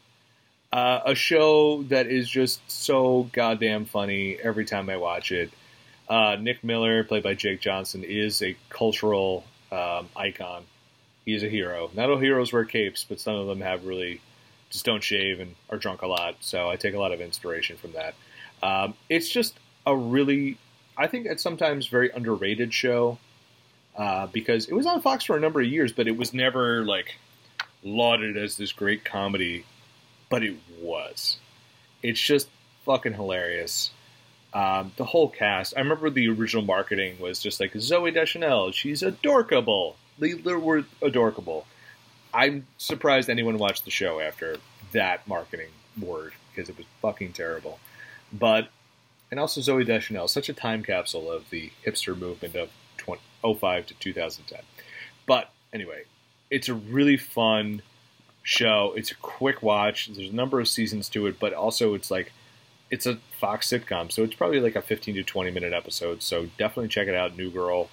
Uh, a show that is just so goddamn funny every time I watch it. Uh, Nick Miller, played by Jake Johnson, is a cultural um, icon. He's a hero. Not all heroes wear capes, but some of them have really just don't shave and are drunk a lot. So I take a lot of inspiration from that. Um, it's just a really, I think it's sometimes very underrated show uh, because it was on Fox for a number of years, but it was never like lauded as this great comedy but it was. It's just fucking hilarious. Um, the whole cast. I remember the original marketing was just like Zooey Deschanel. She's adorkable. They, they were adorkable. I'm surprised anyone watched the show after that marketing word because it was fucking terrible. But and also Zooey Deschanel, such a time capsule of the hipster movement of 20, 05 to 2010. But anyway, it's a really fun show. It's a quick watch. There's a number of seasons to it, but also it's like it's a Fox sitcom, so it's probably like a 15 to 20 minute episode. So definitely check it out, New Girl.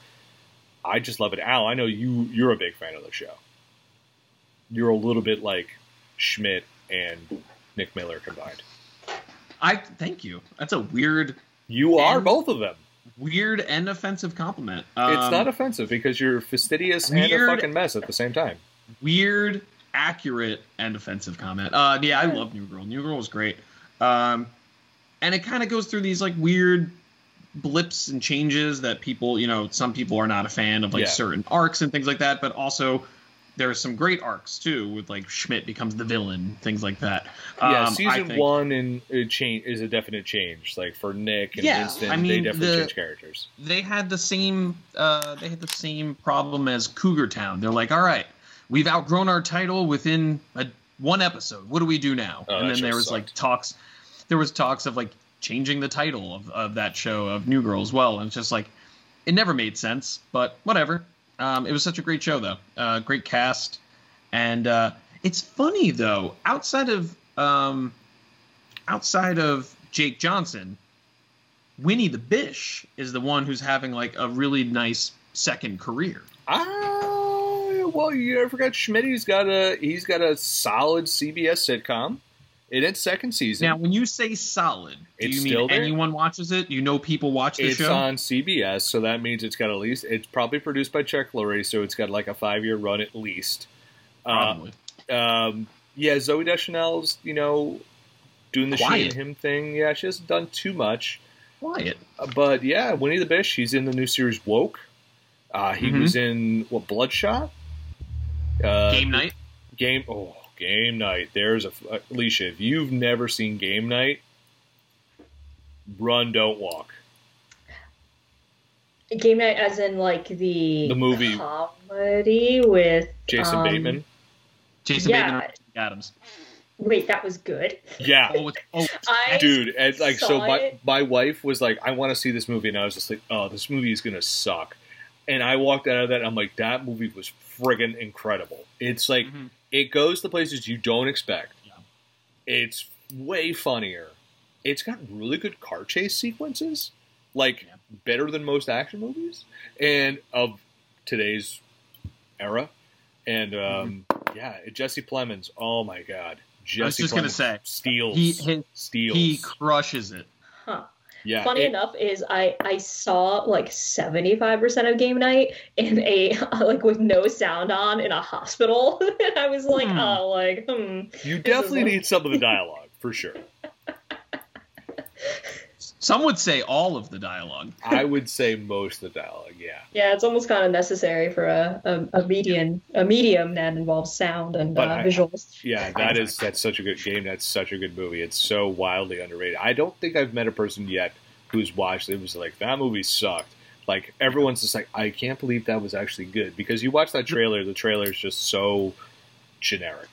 I just love it. Al, I know you you're a big fan of the show. You're a little bit like Schmidt and Nick Miller combined. I thank you. That's a weird, You are And- both of them. weird and offensive compliment. it's Um, not offensive because you're fastidious and a fucking mess at the same time. weird, accurate, and offensive comment. Uh, yeah, I love New Girl. New Girl was great. Um, and it kind of goes through these like weird blips and changes that people, you know, some people are not a fan of like Yeah. certain arcs and things like that, but also there are some great arcs too with like Schmidt becomes the villain, things like that. Yeah, Um, season think- one and it change is a definite change. Like for Nick and Yeah, Winston, I they mean, definitely the- change characters. they had the same uh, they had the same problem as Cougar Town. They're like, all right, we've outgrown our title within a, one episode. What do we do now? Oh, and then there was like talks. There was talks of like changing the title of, of that show of New Girl as well, and it's just like it never made sense. But whatever. Um, it was such a great show though. Uh, great cast, and uh, it's funny though. Outside of um, outside of Jake Johnson, Winnie the Bish is the one who's having like a really nice second career. Ah, well, you I forgot Schmidt's got a he's got a solid CBS sitcom In its second season, Now, when you say solid, do It's you mean anyone watches it? You know people watch the it's show? on CBS, so that means it's got at least. It's probably produced by Chuck Lorre, so it's got like a five year run at least. Uh, Probably. um, yeah, Zooey Deschanel's, you know, doing the she and him thing. Yeah, she hasn't done too much. Quiet. Uh, But yeah, Winnie the Bish, he's in the new series Woke. Uh, he Mhm. was in what Bloodshot? Uh, Game night. Game. Oh, Game Night. There's a Alicia. If you've never seen Game Night, run, don't walk. Game night, as in like the The movie. comedy with Jason um, Bateman. Jason yeah. Bateman Adams. Wait, that was good. Yeah, Oh, oh, I dude. And like, so my it. my wife was like, "I want to see this movie," and I was just like, "Oh, this movie is gonna suck." And I walked out of that. I'm like, "That movie was friggin' incredible." It's like Mhm. It goes to places you don't expect. Yeah. It's way funnier. It's got really good car chase sequences, like Yeah. better than most action movies, and of today's era. And um, yeah, Jesse Plemons. Oh my god, Jesse I was just gonna say, steals. he his, steals. he crushes it. Yeah, Funny it- enough is I I saw like seventy five percent of game night in a like with no sound on in a hospital, and I was like, Hmm. oh, like hmm. You definitely need some of the dialogue for sure. Some would say all of the dialogue. I would say most of the dialogue. Yeah, Yeah, it's almost kind of necessary for a a, a medium a medium that involves sound and uh, I- visuals. yeah. That is that's such a good game. That's such a good movie. It's so wildly underrated. I don't think I've met a person yet who's watched it was like that movie sucked. Like everyone's just like, I can't believe that was actually good because you watch that trailer. The trailer is just so generic.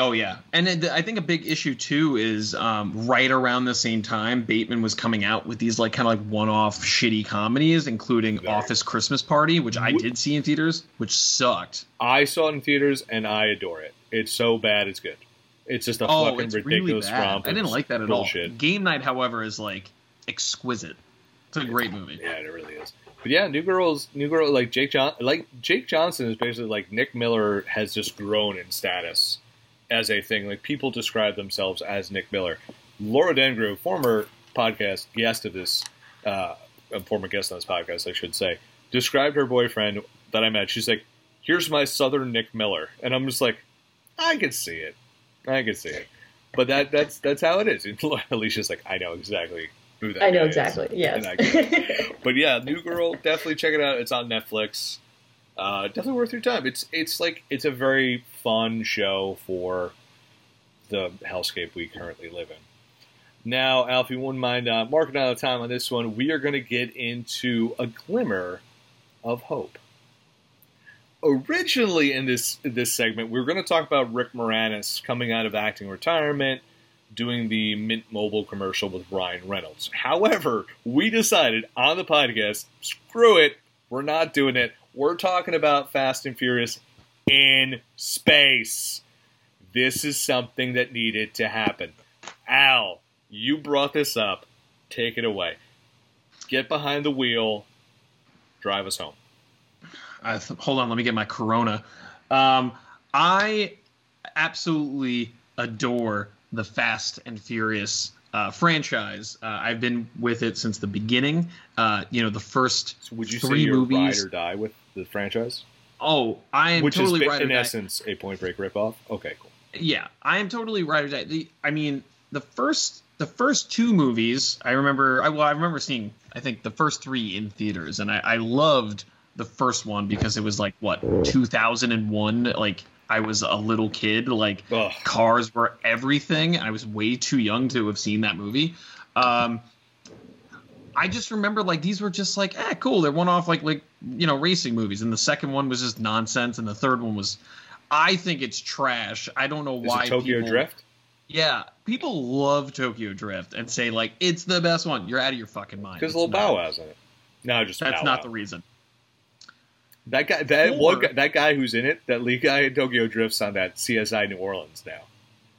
Oh yeah, and it, I think a big issue too is um, right around the same time Bateman was coming out with these like kind of like one-off shitty comedies, including. Office Christmas Party, which I did see in theaters, which sucked. I saw it in theaters and I adore it. It's so bad, it's good. It's just a oh, fucking it's ridiculous really romp. I didn't like that at bullshit. all. Game Night, however, is like exquisite. It's a great movie. Yeah, it really is. But yeah, New Girl's New Girl like Jake John like Jake Johnson is basically like Nick Miller has just grown in status as a thing. Like people describe themselves as Nick Miller. Laura Dengrove, former podcast guest of this, uh, a former guest on this podcast, I should say, described her boyfriend that I met. She's like, "Here's my Southern Nick Miller," and I'm just like, I can see it, I can see it. But that that's that's how it is. Alicia's like, I know exactly who that. I know guy is." exactly. Yes. And I get But yeah, New Girl, definitely check it out. It's on Netflix. Uh, definitely worth your time. It's it's like it's a very fun show for the hellscape we currently live in. Now, Alfie, you wouldn't mind uh, marking out of time on this one. We are going to get into a glimmer of hope. Originally, in this this segment, we were going to talk about Rick Moranis coming out of acting retirement, doing the Mint Mobile commercial with Ryan Reynolds. However, we decided on the podcast, screw it, we're not doing it. We're talking about Fast and Furious in space. This is something that needed to happen. Al, you brought this up. Take it away. Get behind the wheel. Drive us home. Hold on, let me get my Corona. Um, I absolutely adore the Fast and Furious uh, franchise. Uh, I've been with it since the beginning. Uh, you know, the first So would you three say you're movies. ride or die with the franchise? Oh, I am Which totally is, right. in or die. essence, a Point Break ripoff? Okay, cool. Yeah, I am totally right. or die. The, I mean, the first the first two movies, I remember. I, well, I remember seeing. I think the first three in theaters, and I, I loved the first one because it was like what 2001. Like I was a little kid. Like Ugh. cars were everything. I was way too young to have seen that movie. Um, I just remember like these were just like, ah, cool. They're one off like like you know racing movies, and the second one was just nonsense, and the third one was. I think it's trash. I don't know why. Tokyo people, Drift? Yeah, people love Tokyo Drift and say like it's the best one. You're out of your fucking mind. Because little not. Bow Wow's in it. No, just That's Bow not Wow. the reason. That guy, that Or- one that guy who's in it, that lead guy in Tokyo Drifts on that CSI New Orleans now.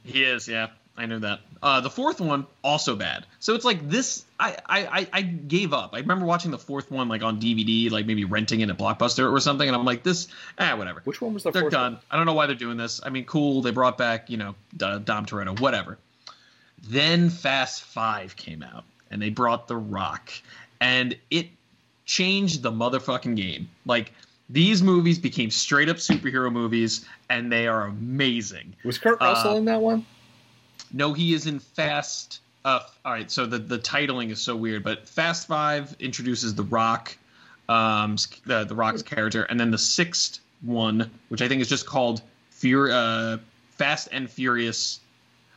He is, yeah. I know that. Uh, the fourth one also bad. So it's like this. I, I I gave up. I remember watching the fourth one like on DVD, like maybe renting it at Blockbuster or something, and I'm like, this, ah, whatever. Which one was the? They're done. One? I don't know why they're doing this. I mean, cool. They brought back you know Dom Toretto, whatever. Then Fast Five came out, and they brought The Rock, and it changed the motherfucking game. Like these movies became straight up superhero movies, and they are amazing. Was Kurt Russell uh, in that one? No, he is in Fast. Uh, all right, so the the titling is so weird, but Fast Five introduces The Rock, um, the the Rock's character, and then the sixth one, which I think is just called Fear, uh, Fast and Furious.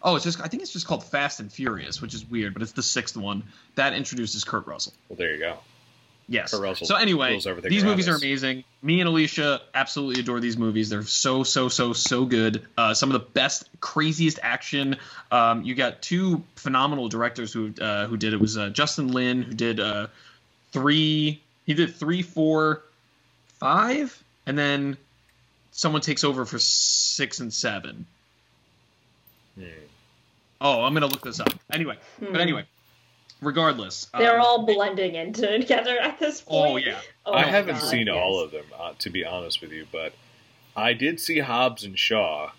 Oh, it's just I think it's just called Fast and Furious, which is weird, but it's the sixth one that introduces Kurt Russell. Well, there you go. Yes. So anyway, these movies us. are amazing. Me and Alicia absolutely adore these movies. They're so so so so good. Uh, some of the best, craziest action. Um, you got two phenomenal directors who uh, who did it. it was uh, Justin Lin who did uh, three. He did three, four, five, and then someone takes over for six and seven. Hmm. Oh, I'm gonna look this up. Anyway, hmm. but anyway, regardless, they're um, all blending into together at this oh, point. Oh yeah, oh, I haven't God, seen yes. all of them uh, to be honest with you, but I did see Hobbs and Shaw,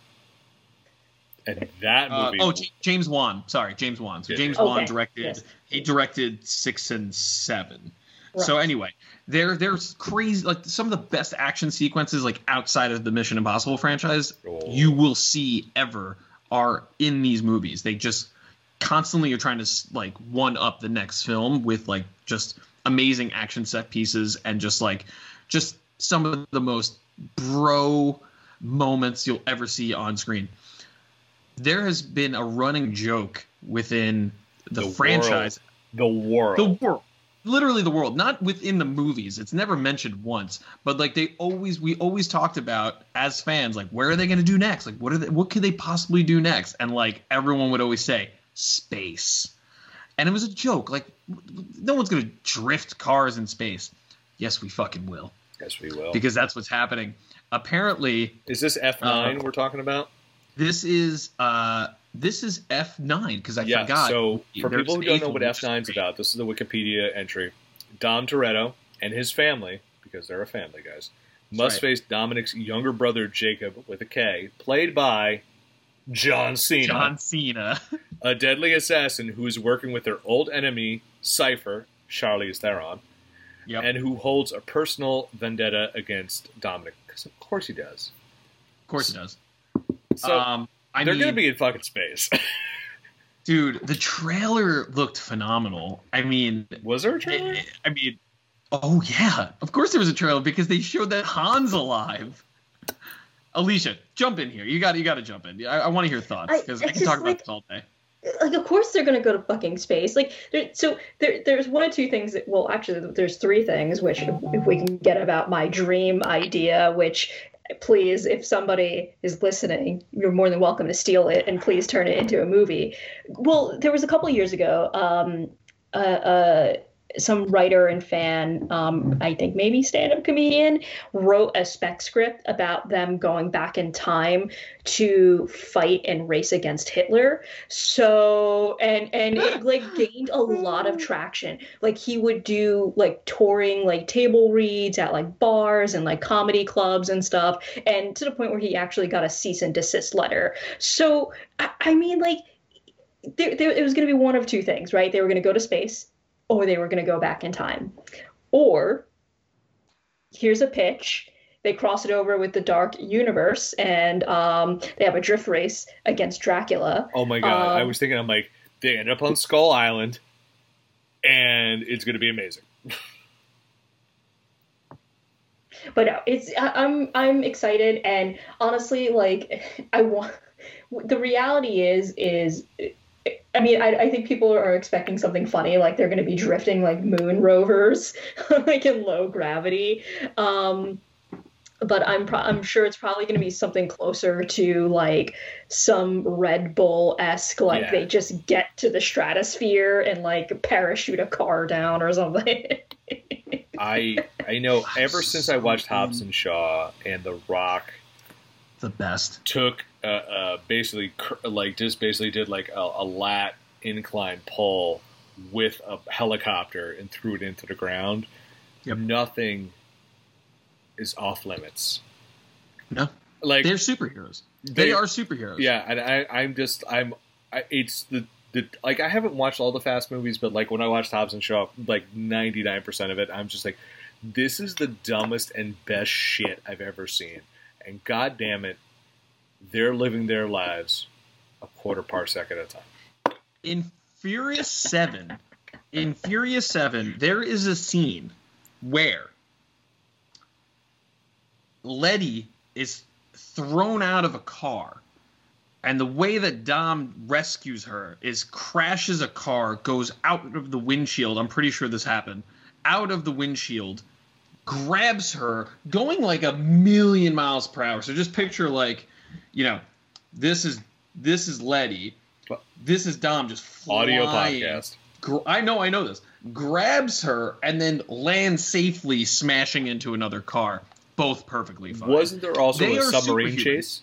and that uh, movie. Uh, oh, James Wan. Sorry, James Wan. So James okay. Wan directed. Yes. He directed six and seven. Right. So anyway, there there's crazy like some of the best action sequences like outside of the Mission Impossible franchise oh. you will see ever are in these movies. They just constantly you're trying to like one up the next film with like just amazing action set pieces and just like just some of the most bro moments you'll ever see on screen. There has been a running joke within the, the franchise, world. the world, the world, literally the world, not within the movies. It's never mentioned once, but like they always, we always talked about as fans, like where are they going to do next? Like what are they, what could they possibly do next? And like everyone would always say, space. And it was a joke. Like, no one's going to drift cars in space. Yes, we fucking will. Yes, we will. Because that's what's happening. Apparently. Is this F9 uh, we're talking about? This is. uh this is F9 because I yeah, forgot. So for people who don't know what F9 is about, this is the Wikipedia entry. Dom Toretto and his family, because they're a family, guys, must right. face Dominic's younger brother Jacob with a K, played by John Cena. John Cena. a deadly assassin who is working with their old enemy, Cypher, Charlize Theron, yep. and who holds a personal vendetta against Dominic. Because of course he does. Of course he does. So um, they're going to be in fucking space. dude, the trailer looked phenomenal. I mean, was there a trailer? It, I mean, oh yeah, of course there was a trailer because they showed that Han's alive. Alicia, jump in here. You got you got to jump in. I, I want to hear thoughts because I, I, can talk like, about this all day. Like, of course they're going to go to fucking space. Like, there, so there, there's one or two things that. Well, actually, there's three things. Which, if, if we can get about my dream idea, which please, if somebody is listening, you're more than welcome to steal it and please turn it into a movie. Well, there was a couple years ago. Um, uh, uh, some writer and fan, um, I think maybe stand-up comedian, wrote a spec script about them going back in time to fight and race against Hitler. So and and it like gained a lot of traction. Like he would do like touring like table reads at like bars and like comedy clubs and stuff, and to the point where he actually got a cease and desist letter. So I, I mean like. There, there, it was going to be one of two things, right? They were going to go to space or they were going to go back in time. Or here's a pitch. They cross it over with the Dark Universe, and um, they have a drift race against Dracula. Oh my god! Um, I was thinking, I'm like, they end up on Skull Island, and it's going to be amazing. but no, it's I'm I'm excited, and honestly, like I want. The reality is is I mean, I, I think people are expecting something funny, like they're going to be drifting like moon rovers, like in low gravity. Um, but I'm pro- I'm sure it's probably going to be something closer to like some Red Bull esque, like yeah. they just get to the stratosphere and like parachute a car down or something. I I know ever since I watched Hobbs and Shaw and The Rock, the best took uh, uh, basically cr- like just basically did like a, a lat incline pull with a helicopter and threw it into the ground. Yep. Nothing is off limits. No. like They're superheroes. They, They- are superheroes. Yeah, and I, I'm just I'm I, it's the the like I haven't watched all the Fast movies, but like when I watched Hobbs and Shaw, like 99 percent of it, I'm just like, this is the dumbest and best shit I've ever seen, and god damn it, they're living their lives a quarter parsec at a time. in Furious Seven, in Furious Seven, there is a scene where Letty is thrown out of a car, and the way that Dom rescues her is crashes a car, goes out of the windshield. I'm pretty sure this happened. Out of the windshield, grabs her, going like a million miles per hour. So just picture like, you know, this is this is Letty. This is Dom just flying. Audio podcast. I know, I know this. Grabs her and then lands safely, smashing into another car. Both perfectly fine. Wasn't there also They a submarine chase?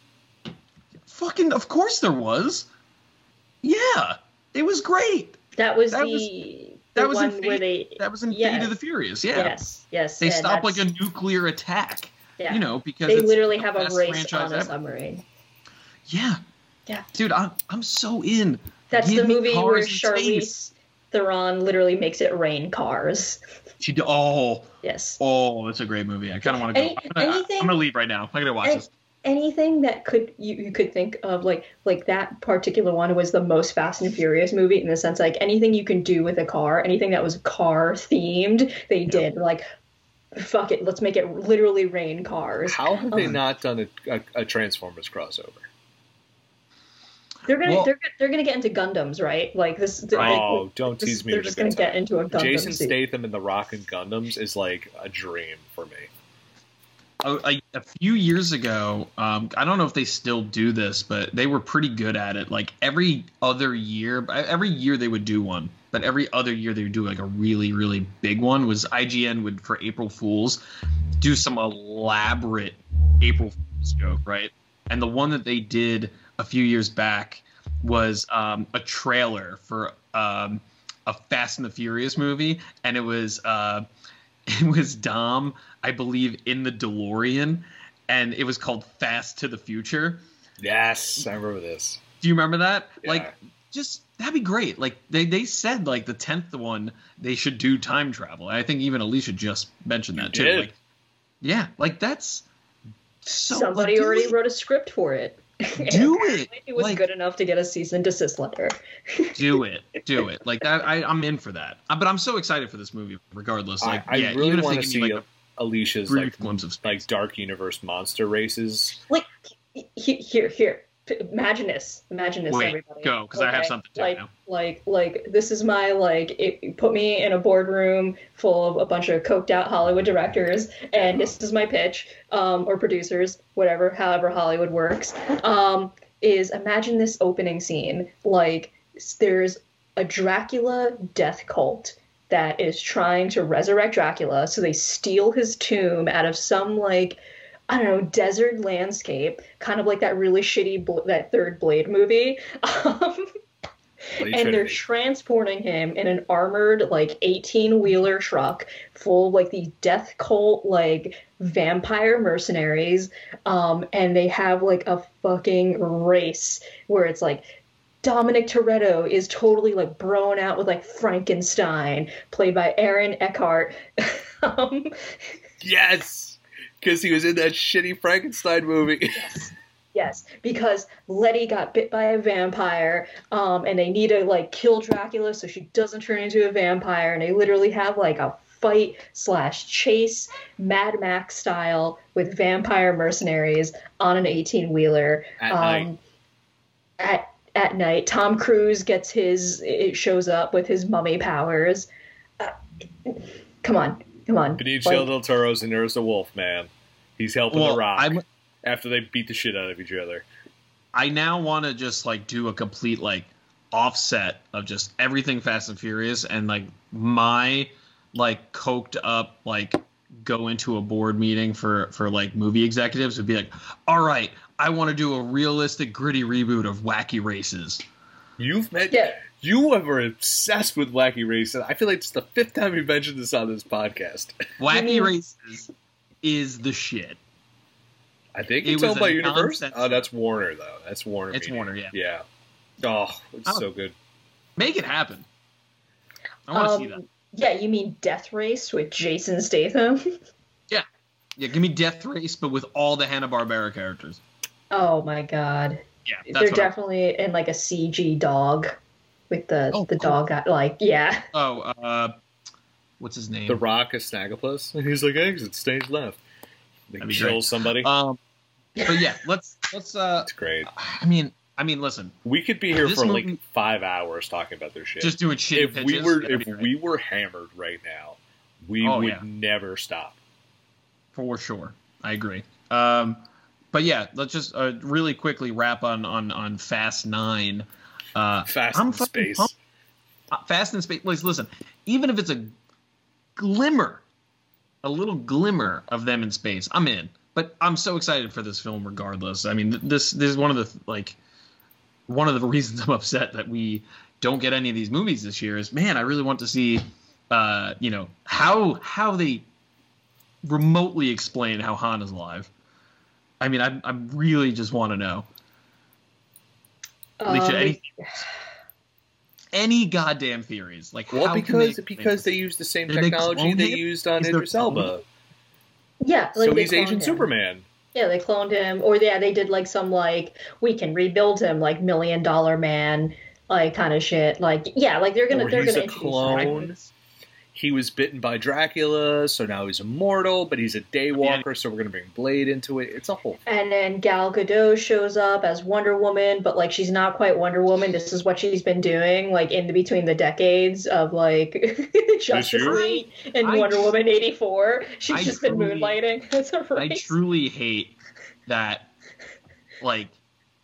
fucking? Of course there was. Yeah, it was great. That was That the was- the that was in one where Fate- they That was in Yes. Fate of the Furious. Yeah, yes yes they and stopped like a nuclear attack. Yeah. You know, because they literally the have a race on a ever. submarine. Yeah, Yeah. dude, I'm I'm so in. That's Give the movie where Charlize. Theron literally makes it rain cars. She d- oh Yes. oh, that's a great movie. I kind of want to go. Any- I'm gonna, anything- I'm gonna leave right now. I'm gonna watch Any- this. anything that could you, you could think of like like that particular one was the most Fast and Furious movie in the sense like anything you can do with a car, anything that was car themed, they did. Like fuck it, let's make it literally rain cars. How have they Um, not done a, a, a Transformers crossover? They're gonna Well- they're, they're gonna get into Gundams, right? Like this. Like, oh, don't this- tease me. They're just gonna good get into a Gundam. Jason suit. Statham and the Rock and Gundams is like a dream for me. a, a, a few years ago, um, I don't know if they still do this, but they were pretty good at it. Like every other year, every year they would do one, but every other year they would do like a really, really big one. Was IGN would for April Fools do some elaborate April Fools joke, right? And the one that they did a few years back was um, a trailer for um, a Fast and the Furious movie, and it was. Uh, it was Dom, I believe, in the DeLorean, and it was called Fast to the Future. Yes, I remember this. Do you remember that? Yeah. Like, just that'd be great. Like they they said like the tenth one they should do time travel. I think even Alicia just mentioned You that too. did. Like, yeah, like that's so. Somebody like, already it. wrote a script for it. Do apparently it. It was Like- good enough to get a cease and desist letter. do it, do it. Like that, I, I'm in for that. Uh, but I'm so excited for this movie, regardless. Like, I, I yeah, really even if want they to give see me like a Alicia's brief like glimpse of space. like dark universe monster races. Like Here, here. Imagine this. Imagine this, Wait, everybody. go because I have something to like, now. like, like, this is my like. It, put me in a boardroom full of a bunch of coked out Hollywood directors, and this is my pitch, um, or producers, whatever, however Hollywood works. Um, is imagine this opening scene like there's a Dracula death cult that is trying to resurrect Dracula, so they steal his tomb out of some like I don't know desert landscape, kind of like that really shitty bl- that third Blade movie. Um, and they're transporting him in an armored like 18 wheeler truck full of like these death cult like vampire mercenaries um and they have like a fucking race where it's like Dominic Toretto is totally like broing out with like Frankenstein, played by Aaron Eckhart. um, yes, because he was in that shitty Frankenstein movie. yes, yes, because Letty got bit by a vampire, um, and they need to like kill Dracula so she doesn't turn into a vampire, and they literally have like a fight slash chase Mad Max style with vampire mercenaries on an 18 wheeler. At um, night. At at night, Tom Cruise gets his. It shows up with his mummy powers. Uh, come on, come on. Benicio Like, del Toro's in There's the Wolf Man. He's helping Well, the Rock I'm- after they beat the shit out of each other. I now want to just like do a complete like offset of just everything Fast and Furious and like my like coked up like go into a board meeting for for like movie executives would be like, "All right, I want to do a realistic, gritty reboot of Wacky Races." You've met Yeah. you are obsessed with wacky races. I feel like it's the fifth time you mentioned this on this podcast. Wacky Races is the shit. I think It it's was owned a by Universal. nonsense Oh, that's Warner though. That's Warner. It's Media. Warner, yeah. Yeah. Oh, it's Oh. so good. Make it happen. I want to see that. Um, yeah, you mean Death Race with Jason Statham? Yeah. Yeah, give me Death Race, but with all the Hanna Barbera characters. Oh my god. Yeah, They're that's what I- definitely in like a CG dog with the Oh, the cool. dog guy like yeah. Oh, uh, what's his name? The Rock is Snagglepuss, and he's like, exit stage left. They That'd be kill great. somebody. Um, but yeah, let's let's. uh it's great. I mean, I mean, listen, We could be here for movie- like five hours talking about their shit. just doing shit. if we were if we were hammered right now, we Oh, would yeah. never stop. for sure, I agree. Um, but yeah, let's just uh, really quickly wrap on on on Fast Nine. Uh, Fast I'm in space. pumped. uh, Fast in Space. Listen, listen, even if it's a glimmer, a little glimmer of them in space, I'm in. But I'm so excited for this film, regardless. I mean, this this is one of the like one of the reasons I'm upset that we don't get any of these movies this year. Is man, I really want to see, uh, you know, how how they remotely explain how Han is alive. I mean, I I really just want to know. Alicia, Um, any any goddamn theories? Like, Well, how because they- because they use the same Did they technology they used on Is there Idris Elba, yeah, like so he's cloned Agent him. Superman. Yeah, they cloned him, or yeah, they did like some like we can rebuild him, like Million Dollar Man, like kind of shit. Like yeah, like they're gonna Or they're he's gonna a introduce clone. that. He was bitten by Dracula, so now he's immortal, but he's a daywalker, so we're gonna bring Blade into it. It's a whole. And then Gal Gadot shows up as Wonder Woman, but like she's not quite Wonder Woman. This is what she's been doing, like in between the decades of like Justice year? League and I- Wonder Woman eighty four. She's I just been moonlighting. That's a I race. truly hate that, like,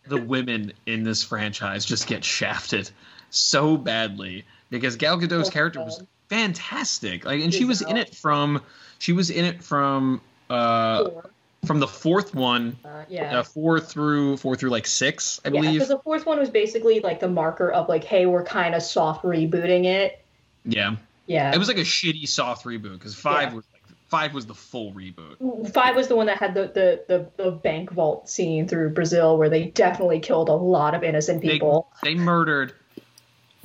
the women in this franchise just get shafted so badly because Gal Gadot's Oh, character was God. Fantastic. Like, and she was in it from she was in it from uh Four. from the fourth one, Uh, yeah. uh, four through four through like six, I Yeah, believe. because the fourth one was basically like the marker of like, hey, we're kind of soft rebooting it. Yeah, Yeah. it was like a shitty soft reboot because five Yeah. was like, five was the full reboot. Five was the one that had the, the, the, the bank vault scene through Brazil where they definitely killed a lot of innocent They- people. They murdered,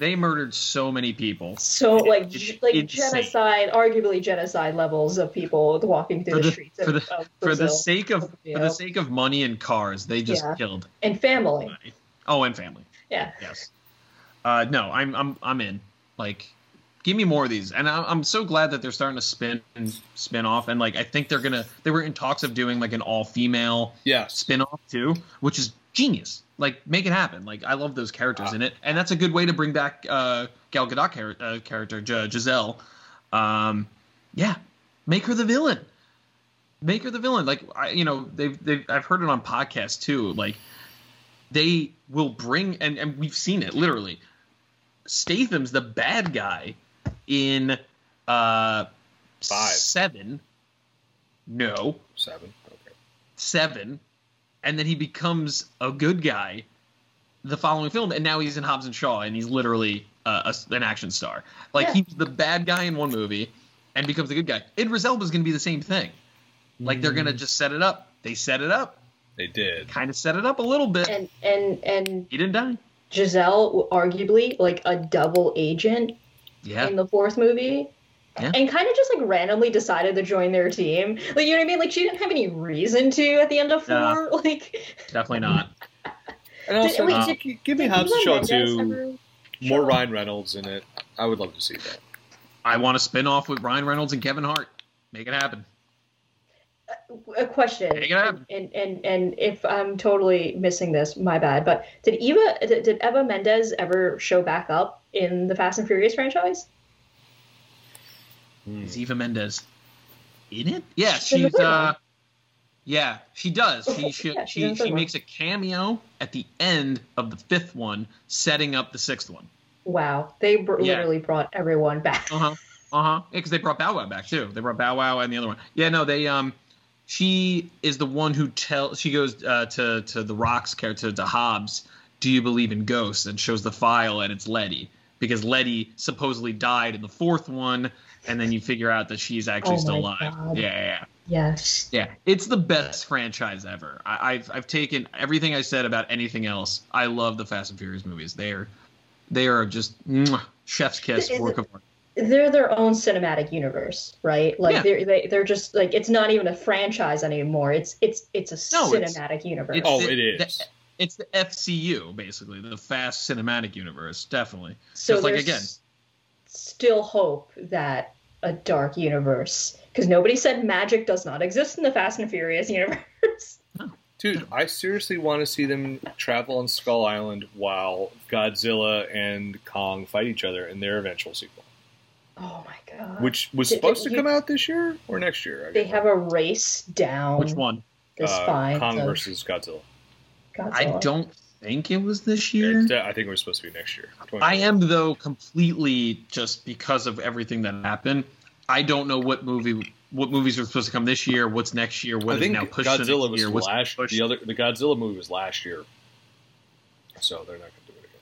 they murdered so many people. so like It's g- like insane. genocide, arguably genocide levels of people walking through the, the- streets of, for the- of For the sake of for the sake of money and cars, they just Yeah. killed. and family. everybody. Oh, and family. Yeah. Yes. Uh, no, I'm I'm I'm in. Like, give me more of these, and I'm, I'm so glad that they're starting to spin and spin off, and like I think they're gonna. They were in talks of doing like an all female Yes. spin off too, which is genius. Like, make it happen. Like, I love those characters in it, and that's a good way to bring back uh, Gal Gadot char- uh, character G- Giselle. Um, yeah, make her the villain. Make her the villain. Like, I, you know, they've, they've I've heard it on podcasts too. Like, they will bring and and we've seen it literally. Statham's the bad guy in uh Five. seven. No, Seven. Okay. seven, and then he becomes a good guy the following film, and now he's in Hobbs and Shaw, and he's literally uh, a, an action star. Like Yeah. he was the bad guy in one movie, and becomes the good guy. Idris Elba is going to be the same thing. Like they're going to just set it up. They set it up, They did. kind of set it up a little bit. And and and he didn't die. Giselle arguably like a double agent Yeah, in the fourth movie. Yeah. And kind of just like randomly decided to join their team. Like you know what I mean? Like she didn't have any reason to at the end of four. No. Like definitely not. And also, wait, uh, did- give me did Hobbs and Shaw Mendes too. More? Ryan Reynolds in it. I would love to see that. I want to spin off with Ryan Reynolds and Kevin Hart. Make it happen. a question Make it happen. and, and and if i'm totally missing this my bad but did eva did, did eva mendes ever show back up in the fast and furious franchise Hmm. Is Eva Mendes in it? Yeah, She's she's uh yeah, she does. She she Yeah, she, she makes a cameo at the end of the fifth one, setting up the sixth one. wow they br- Yeah. literally brought everyone back Uh-huh. Uh huh. Yeah, because they brought Bow Wow back too. They brought Bow Wow and the other one. Yeah, no, they um, she is the one who tells. She goes uh, to to the Rock's character to Hobbs. Do you believe in ghosts? And shows the file, and it's Letty because Letty supposedly died in the fourth one, and then you figure out that she's actually Oh still alive. God. Yeah, yeah, yeah. Yes. Yeah, it's the best franchise ever. I, I've I've taken everything I said about anything else. I love the Fast and Furious movies. They are they are just mwah, chef's kiss Is it- work of art. They're their own cinematic universe, right? Like Yeah. they're they, they're just like it's not even a franchise anymore. It's it's it's a No, it's- cinematic universe. It's Oh, the- it the- is. It's the FCU basically, the Fast Cinematic Universe, definitely. so like there's again. still hope that a dark universe because nobody said magic does not exist in the Fast and Furious universe. Dude, I seriously want to see them travel on Skull Island while Godzilla and Kong fight each other in their eventual sequel, Oh my god! which was Did- supposed did to you- come out this year or next year. I they guess. have a race down Which one? the Uh, spine Kong of versus Godzilla. I don't think it was this year. It's- I think it was supposed to be next year. I am though completely just because of everything that happened. I don't know what movie, what movies are supposed to come this year, what's next year, what I is think now pushed to Godzilla was year, what's last. pushed. The other, the Godzilla movie was last year, so they're not going to do it again.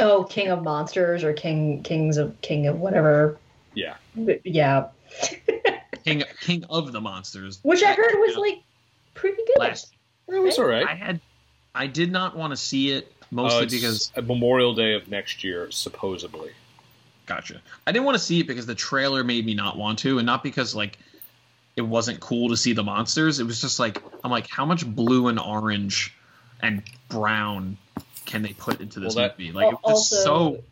Oh, King of Monsters or King Kings of King of whatever. Yeah, yeah, King, King of the Monsters, which I heard was like pretty good. last. it was all right. I had, I did not want to see it mostly Uh, it's because a Memorial Day of next year, supposedly. Gotcha. I didn't want to see it because the trailer made me not want to, and not because like it wasn't cool to see the monsters. It was just like I'm like, how much blue and orange and brown can they put into this Well, that- movie? Like it was just Also, so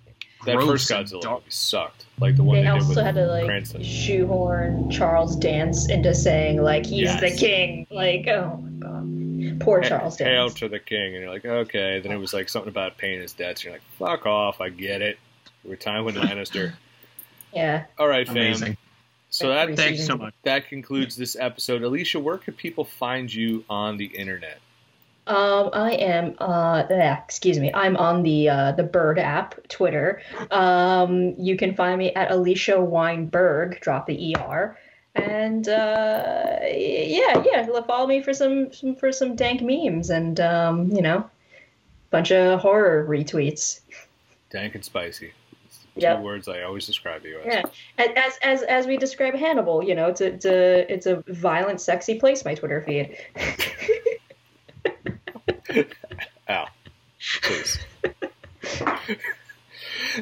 That gross first and Godzilla dark. movie sucked. Like the one they they, did also with had to like Cranston. shoehorn Charles Dance into saying like he's Yes. the king. Like, oh my god, poor Charles Dance. Hail Dance. to the king, and you're like, okay. Then it was like something about paying his debts. You're like, fuck off, I get it. We're time Tywin Lannister. Yeah, All right, fam. amazing. So that Thanks so much. that concludes this episode. Alicia, where can people find you on the internet? Um, I am. Uh, yeah, excuse me. I'm on the uh, the Bird app, Twitter. Um, you can find me at Alicia Weinberg. Drop the er. And uh, yeah, yeah. Follow me for some, some for some dank memes and um, you know, bunch of horror retweets. Dank and spicy. Yep. Two words I always describe you as. Yeah, as as as we describe Hannibal, you know, it's a it's a, it's a violent, sexy place. My Twitter feed. Al, please.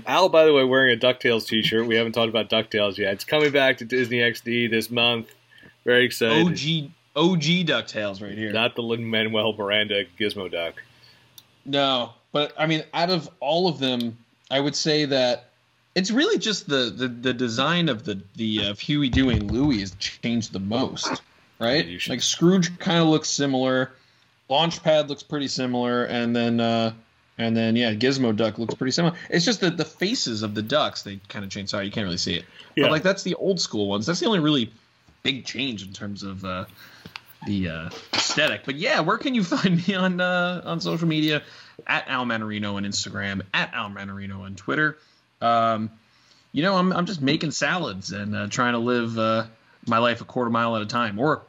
Al, by the way, wearing a DuckTales t shirt. We haven't talked about DuckTales yet. It's coming back to Disney XD this month. Very excited. OG OG Ducktales right here. Not the Lin Manuel Miranda Gizmo Duck. No, but I mean, out of all of them, I would say that it's really just the the, the design of the the of Huey, Dewey, and Louie has changed the most, right? Like Scrooge kind of looks similar, Launchpad looks pretty similar, and then uh, and then yeah, Gizmo Duck looks pretty similar. It's just that the faces of the ducks they kind of change. Sorry, you can't really see it, Yeah. but like that's the old school ones. That's the only really big change in terms of. Uh, the uh, aesthetic. But yeah, where can you find me on uh, on social media? At Al Manarino on Instagram, at Al Manarino on Twitter. Um, you know, I'm I'm just making salads and uh, trying to live uh, my life a quarter mile at a time, or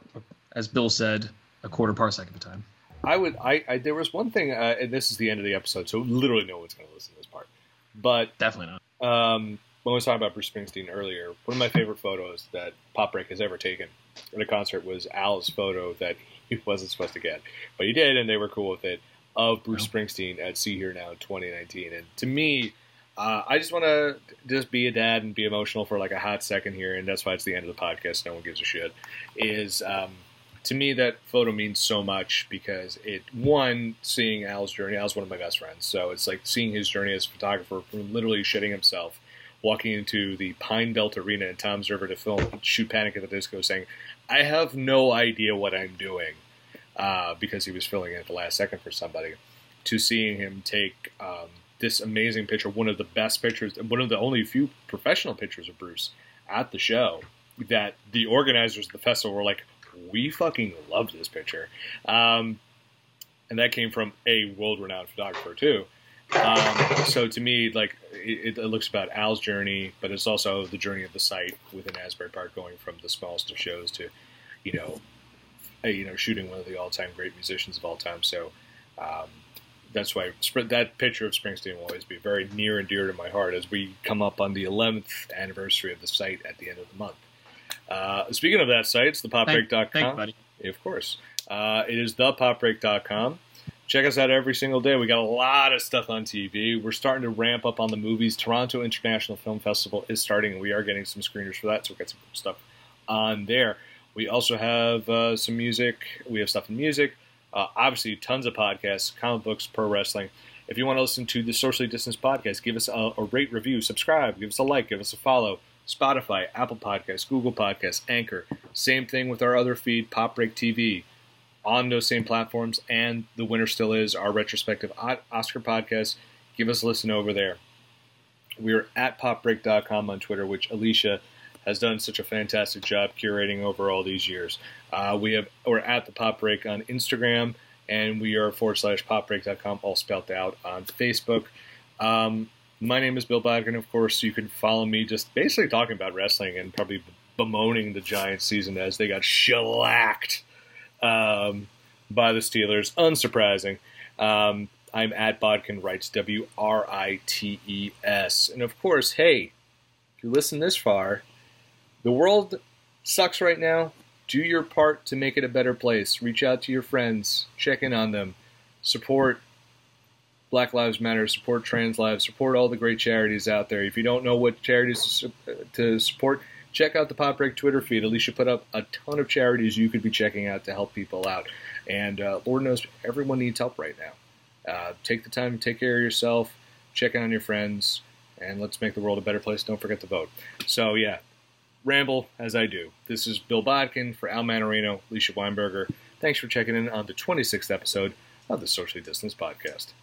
as Bill said, a quarter parsec at a time. I would. I, I there was one thing, uh, and this is the end of the episode, so literally no one's going to listen to this part. But Definitely not. um, when we was talking about Bruce Springsteen earlier, one of my favorite photos that Pop Break has ever taken at a concert was Al's photo that he wasn't supposed to get, but he did, and they were cool with it. Of Bruce Springsteen at Sea Hear Now 2019, and to me, uh, I just want to just be a dad and be emotional for like a hot second here, and that's why it's the end of the podcast. No one gives a shit. Is um, to me that photo means so much because it one seeing Al's journey. Al's one of my best friends, so it's like seeing his journey as a photographer from literally shitting himself, walking into the Pine Belt Arena in Toms River to film shoot Panic at the Disco, saying, "I have no idea what I'm doing," uh, because he was filling in at the last second for somebody. To seeing him take um, this amazing picture, one of the best pictures, one of the only few professional pictures of Bruce at the show, that the organizers of the festival were like, "We fucking love this picture," um, and that came from a world-renowned photographer too. Um, so to me, like it, it, looks about Al's journey, but it's also the journey of the site within Asbury Park, going from the smallest of shows to, you know, a, you know, shooting one of the all-time great musicians of all time. So um, that's why that picture of Springsteen will always be very near and dear to my heart as we come up on the 11th anniversary of the site at the end of the month. Uh, speaking of that site, it's thepopbreak.com. Of course. Uh, it is thepopbreak.com. Check us out every single day. We got a lot of stuff on TV. We're starting to ramp up on the movies. Toronto International Film Festival is starting, and we are getting some screeners for that, so we'll get some stuff on there. We also have uh, some music. We have stuff in music. Uh, obviously, tons of podcasts, comic books, pro wrestling. If you want to listen to the Socially Distanced podcast, give us a, a rate, review, subscribe, give us a like, give us a follow. Spotify, Apple Podcasts, Google Podcasts, Anchor. Same thing with our other feed, Pop Break TV on those same platforms, and the winner still is our retrospective Oscar podcast. Give us a listen over there. We are at popbreak.com on Twitter, which Alicia has done such a fantastic job curating over all these years. Uh, we have we're at the Pop Break on Instagram, and we are forward slash popbreak.com, all spelled out on Facebook. Um, my name is Bill Bodkin, of course. You can follow me just basically talking about wrestling and probably bemoaning the Giants season as they got shellacked um, by the Steelers. Unsurprising. Um, I'm at Bodkin Writes, W R I T E S. And of course, hey, if you listen this far, the world sucks right now. Do your part to make it a better place. Reach out to your friends, check in on them, support Black Lives Matter, support trans lives, support all the great charities out there. If you don't know what charities to support, check out the Pop Break Twitter feed. Alicia put up a ton of charities you could be checking out to help people out. And uh, Lord knows everyone needs help right now. Uh, take the time to take care of yourself, check in on your friends, and let's make the world a better place. Don't forget to vote. So, yeah, ramble as I do. This is Bill Bodkin for Al Manarino, Alicia Weinberger. Thanks for checking in on the 26th episode of the Socially Distanced Podcast.